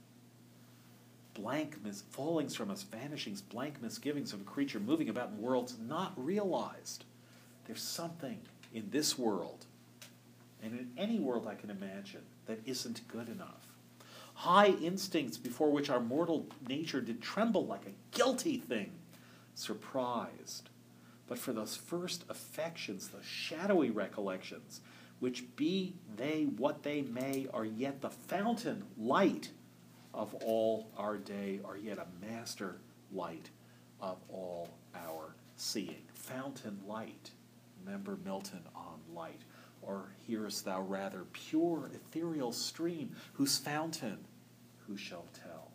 Blank mis- fallings from us, vanishings, blank misgivings of a creature moving about in worlds not realized. There's something in this world, and in any world I can imagine, that isn't good enough high instincts before which our mortal nature did tremble like a guilty thing, surprised. But for those first affections, those shadowy recollections, which be they what they may, are yet the fountain light of all our day, are yet a master light of all our seeing. Fountain light. Remember Milton on light. Or hearest thou rather pure ethereal stream, whose fountain who shall tell?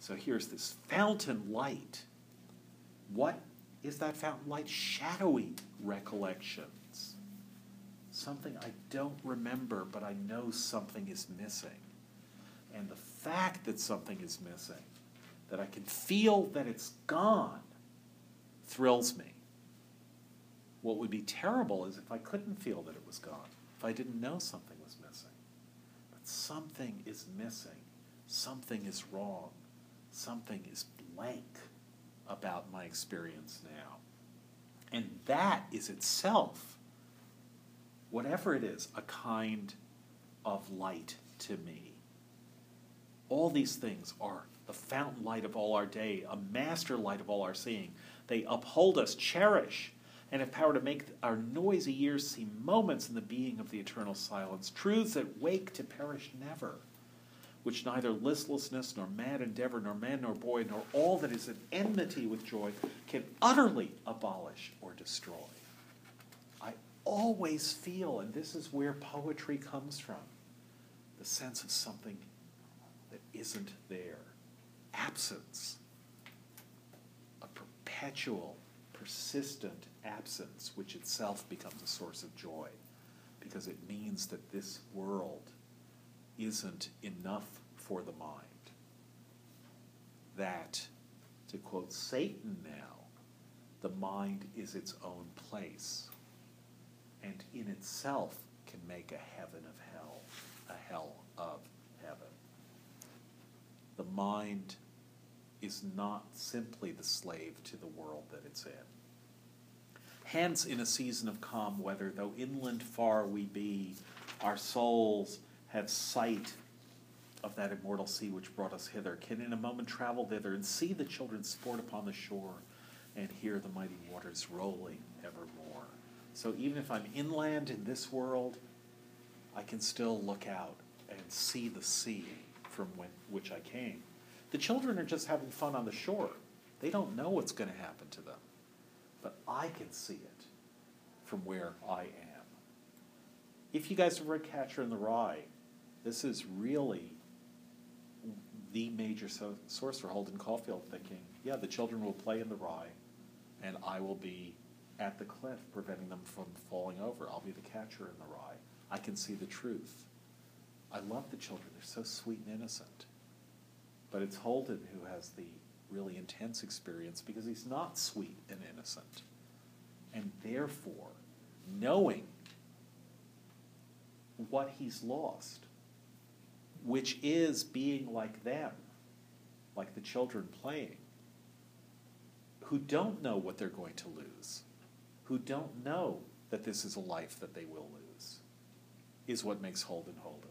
So here's this fountain light. What is that fountain light? Shadowy recollections. Something I don't remember, but I know something is missing. And the fact that something is missing, that I can feel that it's gone, thrills me. What would be terrible is if I couldn't feel that it was gone, if I didn't know something was missing. But something is missing something is wrong, something is blank about my experience now. And that is itself, whatever it is, a kind of light to me. All these things are the fountain light of all our day, a master light of all our seeing. They uphold us, cherish, and have power to make our noisy years seem moments in the being of the eternal silence, truths that wake to perish never which neither listlessness, nor mad endeavor, nor man, nor boy, nor all that is at enmity with joy can utterly abolish or destroy. I always feel, and this is where poetry comes from, the sense of something that isn't there. absence, a perpetual, persistent absence, which itself becomes a source of joy, because it means that this world isn't enough for the mind. That, to quote Satan now, the mind is its own place, and in itself can make a heaven of hell, a hell of heaven. The mind is not simply the slave to the world that it's in. Hence, in a season of calm weather, though inland far we be, our souls have sight of that immortal sea which brought us hither, can in a moment travel thither and see the children sport upon the shore and hear the mighty waters rolling evermore. So even if I'm inland in this world, I can still look out and see the sea from when, which I came. The children are just having fun on the shore. They don't know what's going to happen to them. But I can see it from where I am. If you guys have read Catcher in the Rye, this is really the major so- source for Holden Caulfield thinking, yeah, the children will play in the rye, and I will be at the cliff preventing them from falling over. I'll be the catcher in the rye. I can see the truth. I love the children, they're so sweet and innocent. But it's Holden who has the really intense experience because he's not sweet and innocent. And therefore, knowing what he's lost, which is being like them, like the children playing, who don't know what they're going to lose, who don't know that this is a life that they will lose, is what makes Holden Holden,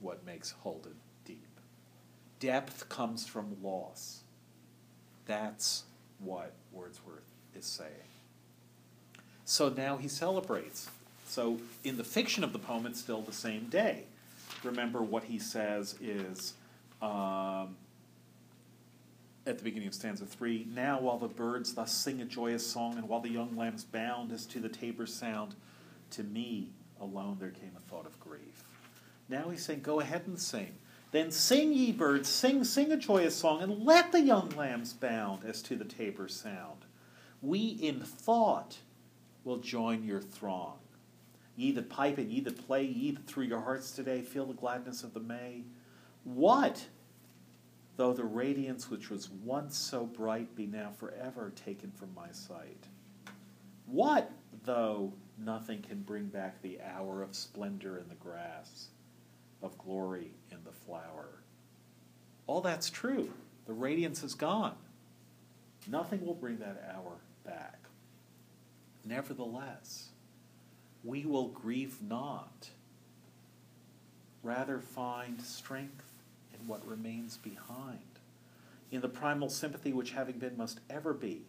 what makes Holden. Depth comes from loss. That's what Wordsworth is saying. So now he celebrates. So in the fiction of the poem, it's still the same day. Remember what he says is um, at the beginning of stanza three Now, while the birds thus sing a joyous song, and while the young lambs bound as to the tabor's sound, to me alone there came a thought of grief. Now he's saying, Go ahead and sing. Then sing, ye birds, sing, sing a joyous song, and let the young lambs bound as to the tabor's sound. We in thought will join your throng. Ye that pipe and ye that play, ye that through your hearts today feel the gladness of the May. What though the radiance which was once so bright be now forever taken from my sight? What though nothing can bring back the hour of splendor in the grass, of glory in the flower? All that's true. The radiance is gone. Nothing will bring that hour back. Nevertheless, we will grieve not, rather find strength in what remains behind, in the primal sympathy which having been must ever be,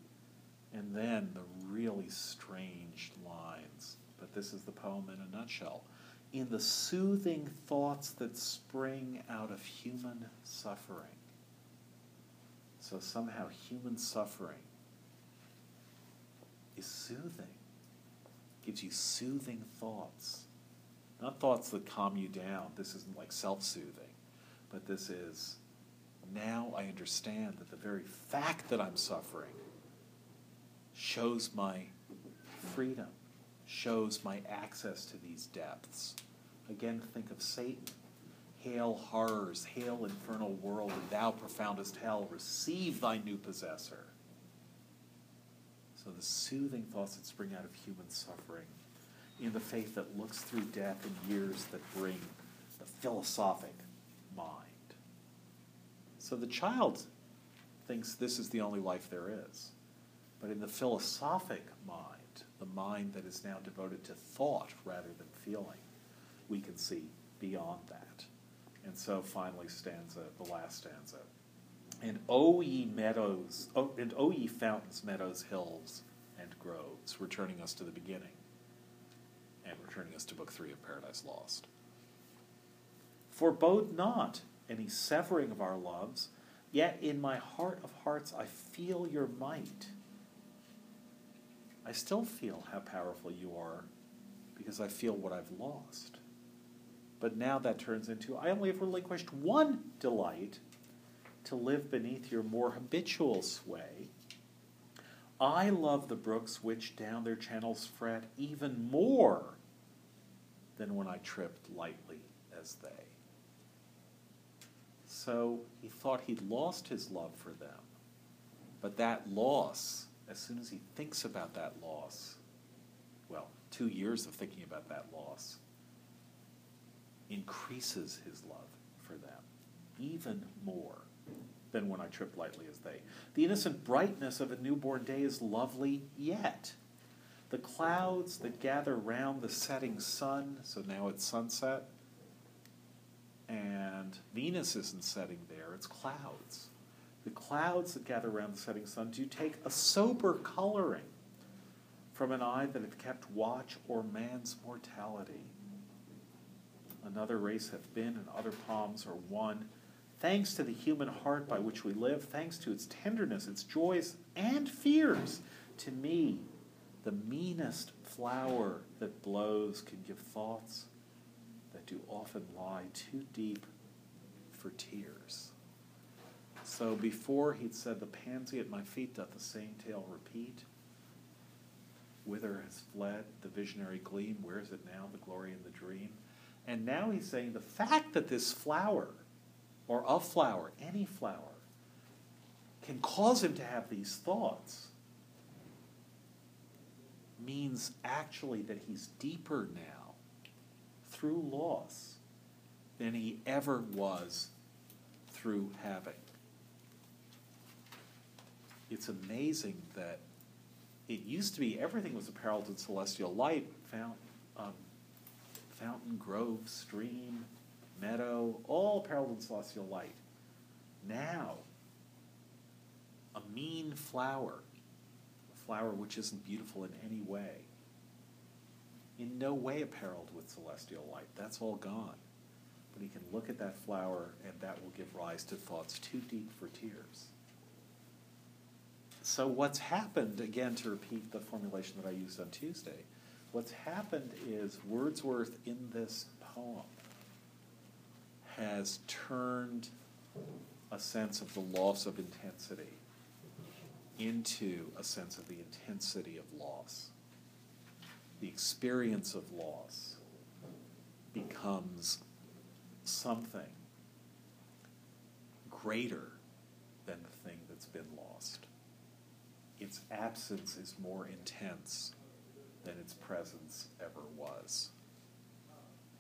and then the really strange lines, but this is the poem in a nutshell, in the soothing thoughts that spring out of human suffering. So somehow human suffering is soothing gives you soothing thoughts. Not thoughts that calm you down. This isn't like self soothing, but this is now I understand that the very fact that I'm suffering shows my freedom, shows my access to these depths. Again, think of Satan. Hail horrors, hail infernal world, and thou profoundest hell, receive thy new possessor. So the soothing thoughts that spring out of human suffering in the faith that looks through death and years that bring the philosophic mind. So the child thinks this is the only life there is. But in the philosophic mind, the mind that is now devoted to thought rather than feeling, we can see beyond that. And so finally stanza, the last stanza. And O ye meadows, and O ye fountains, meadows, hills, and groves, returning us to the beginning, and returning us to Book Three of Paradise Lost. Forebode not any severing of our loves, yet in my heart of hearts I feel your might. I still feel how powerful you are because I feel what I've lost. But now that turns into I only have relinquished one delight to live beneath your more habitual sway. I love the brooks which down their channels fret even more than when I tripped lightly as they. So he thought he'd lost his love for them. But that loss, as soon as he thinks about that loss, well, two years of thinking about that loss, increases his love for them even more than when I trip lightly as they. The innocent brightness of a newborn day is lovely yet. The clouds that gather round the setting sun, so now it's sunset, and Venus isn't setting there, it's clouds. The clouds that gather around the setting sun do take a sober coloring from an eye that hath kept watch o'er man's mortality. Another race hath been, and other palms are won. Thanks to the human heart by which we live, thanks to its tenderness, its joys, and fears, to me, the meanest flower that blows can give thoughts that do often lie too deep for tears. So before he'd said, The pansy at my feet doth the same tale repeat. Whither has fled the visionary gleam? Where is it now, the glory and the dream? And now he's saying the fact that this flower, or a flower, any flower, can cause him to have these thoughts means actually that he's deeper now through loss than he ever was through having. It's amazing that it used to be everything was apparelled in celestial light, found, um, fountain, grove, stream, meadow, all apparelled in celestial light. Now, a mean flower, a flower which isn't beautiful in any way, in no way apparelled with celestial light. That's all gone. But he can look at that flower, and that will give rise to thoughts too deep for tears. So, what's happened, again, to repeat the formulation that I used on Tuesday, what's happened is Wordsworth in this poem has turned a sense of the loss of intensity into a sense of the intensity of loss. The experience of loss becomes something greater than the thing that's been lost. Its absence is more intense than its presence ever was.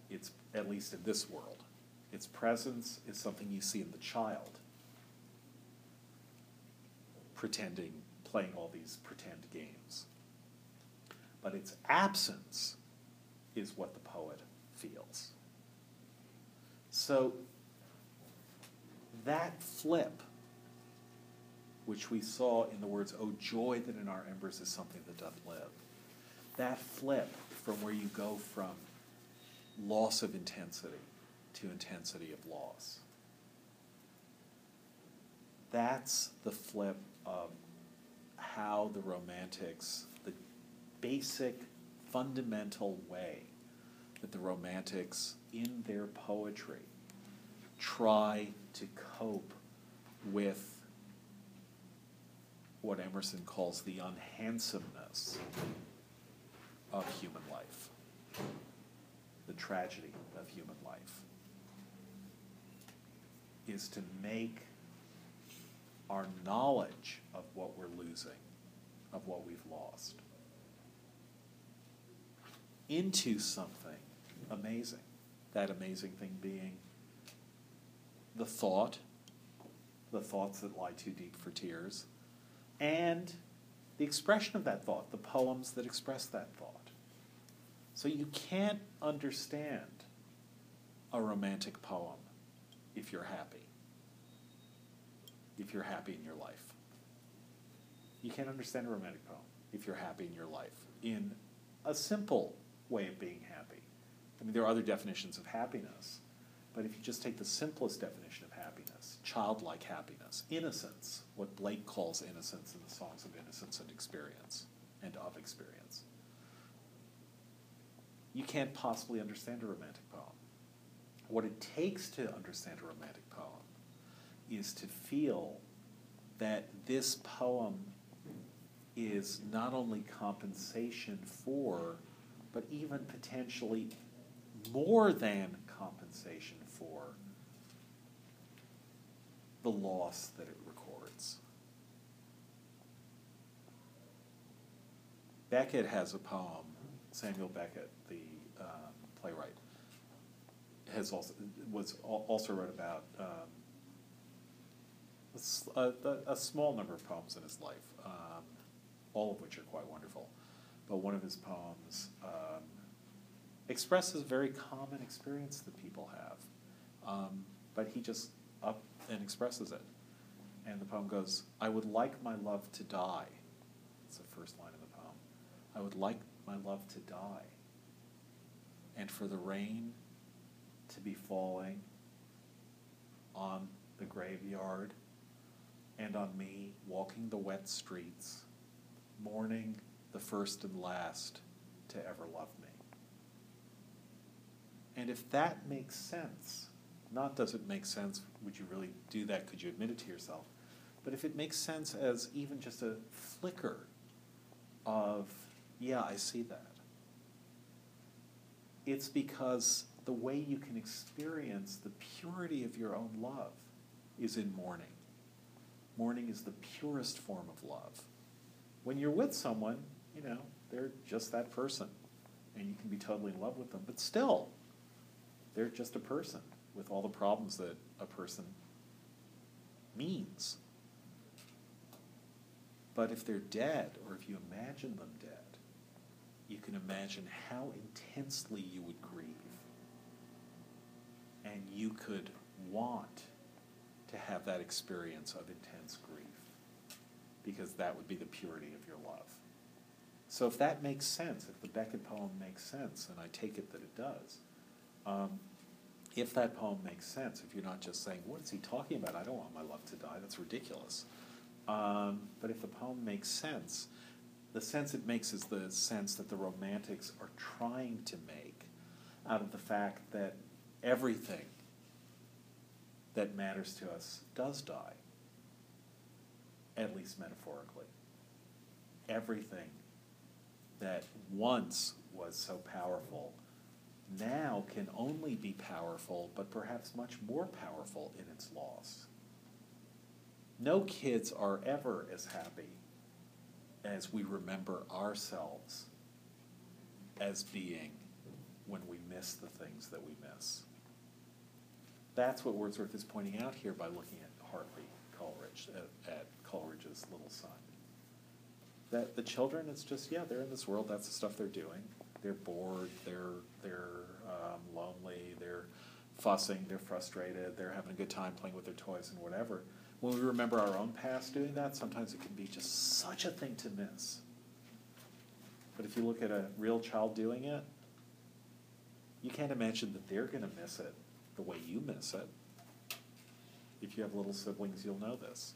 It's, at least in this world, its presence is something you see in the child pretending, playing all these pretend games. But its absence is what the poet feels. So that flip, which we saw in the words, Oh, joy that in our embers is something that doth live, that flip from where you go from loss of intensity to intensity of loss. That's the flip of how the Romantics, the basic, fundamental way that the Romantics, in their poetry, try to cope with what Emerson calls the unhandsomeness of human life, the tragedy of human life, is to make our knowledge of what we're losing, of what we've lost, into something amazing. That amazing thing being the thought, the thoughts that lie too deep for tears, and the expression of that thought, the poems that express that thought. So you can't understand a romantic poem if you're happy. If you're happy in your life. You can't understand a romantic poem if you're happy in your life in a simple way of being happy. I mean, there are other definitions of happiness, but if you just take the simplest definition childlike happiness, innocence, what Blake calls innocence in the songs of innocence and experience and of experience, you can't possibly understand a romantic poem. What it takes to understand a romantic poem is to feel that this poem is not only compensation for, but even potentially more than compensation for the loss that it records. Beckett has a poem, Samuel Beckett, the um, playwright, has also was also wrote about um, a a small number of poems in his life, um, all of which are quite wonderful. But one of his poems um, expresses a very common experience that people have, um, but he just up and expresses it. And the poem goes, "I would like my love to die." It's the first line of the poem. I would like my love to die, and for the rain to be falling on the graveyard and on me walking the wet streets, mourning the first and last to ever love me. And if that makes sense, not does it make sense, would you really do that? Could you admit it to yourself? But if it makes sense as even just a flicker of, yeah, I see that, it's because the way you can experience the purity of your own love is in mourning. Mourning is the purest form of love. When you're with someone, you know, they're just that person, and you can be totally in love with them, but still, they're just a person with all the problems that a person means. But if they're dead, or if you imagine them dead, you can imagine how intensely you would grieve. And you could want to have that experience of intense grief, because that would be the purity of your love. So if that makes sense, if the Beckett poem makes sense, and I take it that it does, um, if that poem makes sense, if you're not just saying, what is he talking about? I don't want my love to die. That's ridiculous. Um, but if the poem makes sense, the sense it makes is the sense that the romantics are trying to make out of the fact that everything that matters to us does die, at least metaphorically. Everything that once was so powerful now can only be powerful, but perhaps much more powerful in its loss. No kids are ever as happy as we remember ourselves as being when we miss the things that we miss. That's what Wordsworth is pointing out here by looking at Hartley Coleridge, at, at Coleridge's little son. That the children, it's just, yeah, they're in this world, that's the stuff they're doing. They're bored, they're, they're um, lonely, they're fussing, they're frustrated, they're having a good time playing with their toys and whatever. When we remember our own past doing that, sometimes it can be just such a thing to miss. But if you look at a real child doing it, you can't imagine that they're going to miss it the way you miss it. If you have little siblings, you'll know this.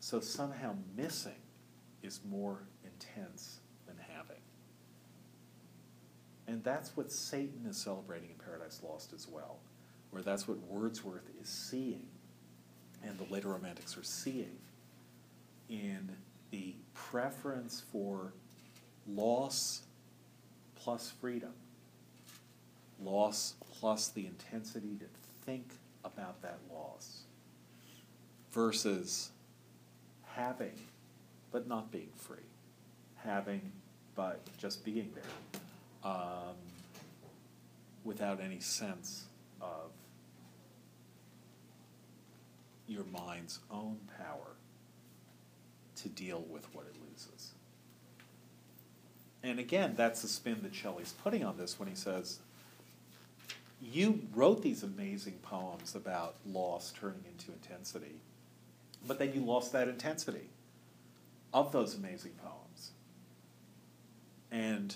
So somehow missing is more intense than having. And that's what Satan is celebrating in Paradise Lost as well, where that's what Wordsworth is seeing, and the later Romantics are seeing in the preference for loss plus freedom, loss plus the intensity to think about that loss, versus having but not being free, having but just being there, um, without any sense of your mind's own power to deal with what it loses. And again, that's the spin that Shelley's putting on this when he says, You wrote these amazing poems about loss turning into intensity, but then you lost that intensity of those amazing poems. And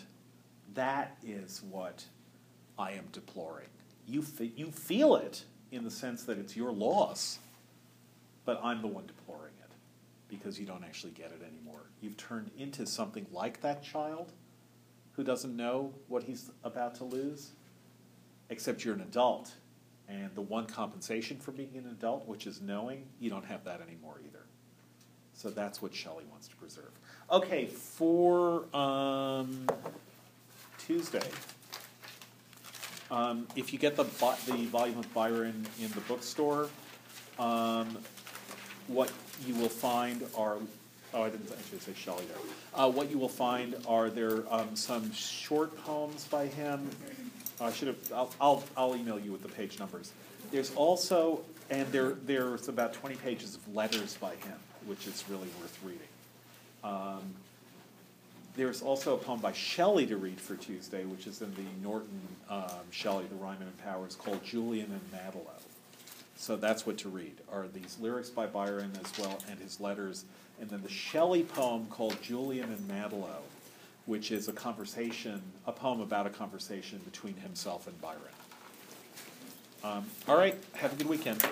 that is what I am deploring. You, you feel it in the sense that it's your loss, but I'm the one deploring it because you don't actually get it anymore. You've turned into something like that child who doesn't know what he's about to lose, except you're an adult And the one compensation for being an adult, which is knowing, you don't have that anymore either. So that's what Shelley wants to preserve. Okay, for um, Tuesday, um, if you get the the volume of Byron in the bookstore, um, what you will find are oh I didn't actually say Shelley there. Uh, what you will find are there um, some short poems by him. I should have. I'll, I'll I'll email you with the page numbers. There's also and there there's about twenty pages of letters by him, which is really worth reading. There's also a poem by Shelley to read for Tuesday, which is in the Norton um, Shelley, the Reiman and Powers, called Julian and Maddalo. So that's what to read, are these lyrics by Byron as well, and his letters, and then the Shelley poem called Julian and Maddalo, which is a conversation, a poem about a conversation between himself and Byron. Um, all right, have a good weekend.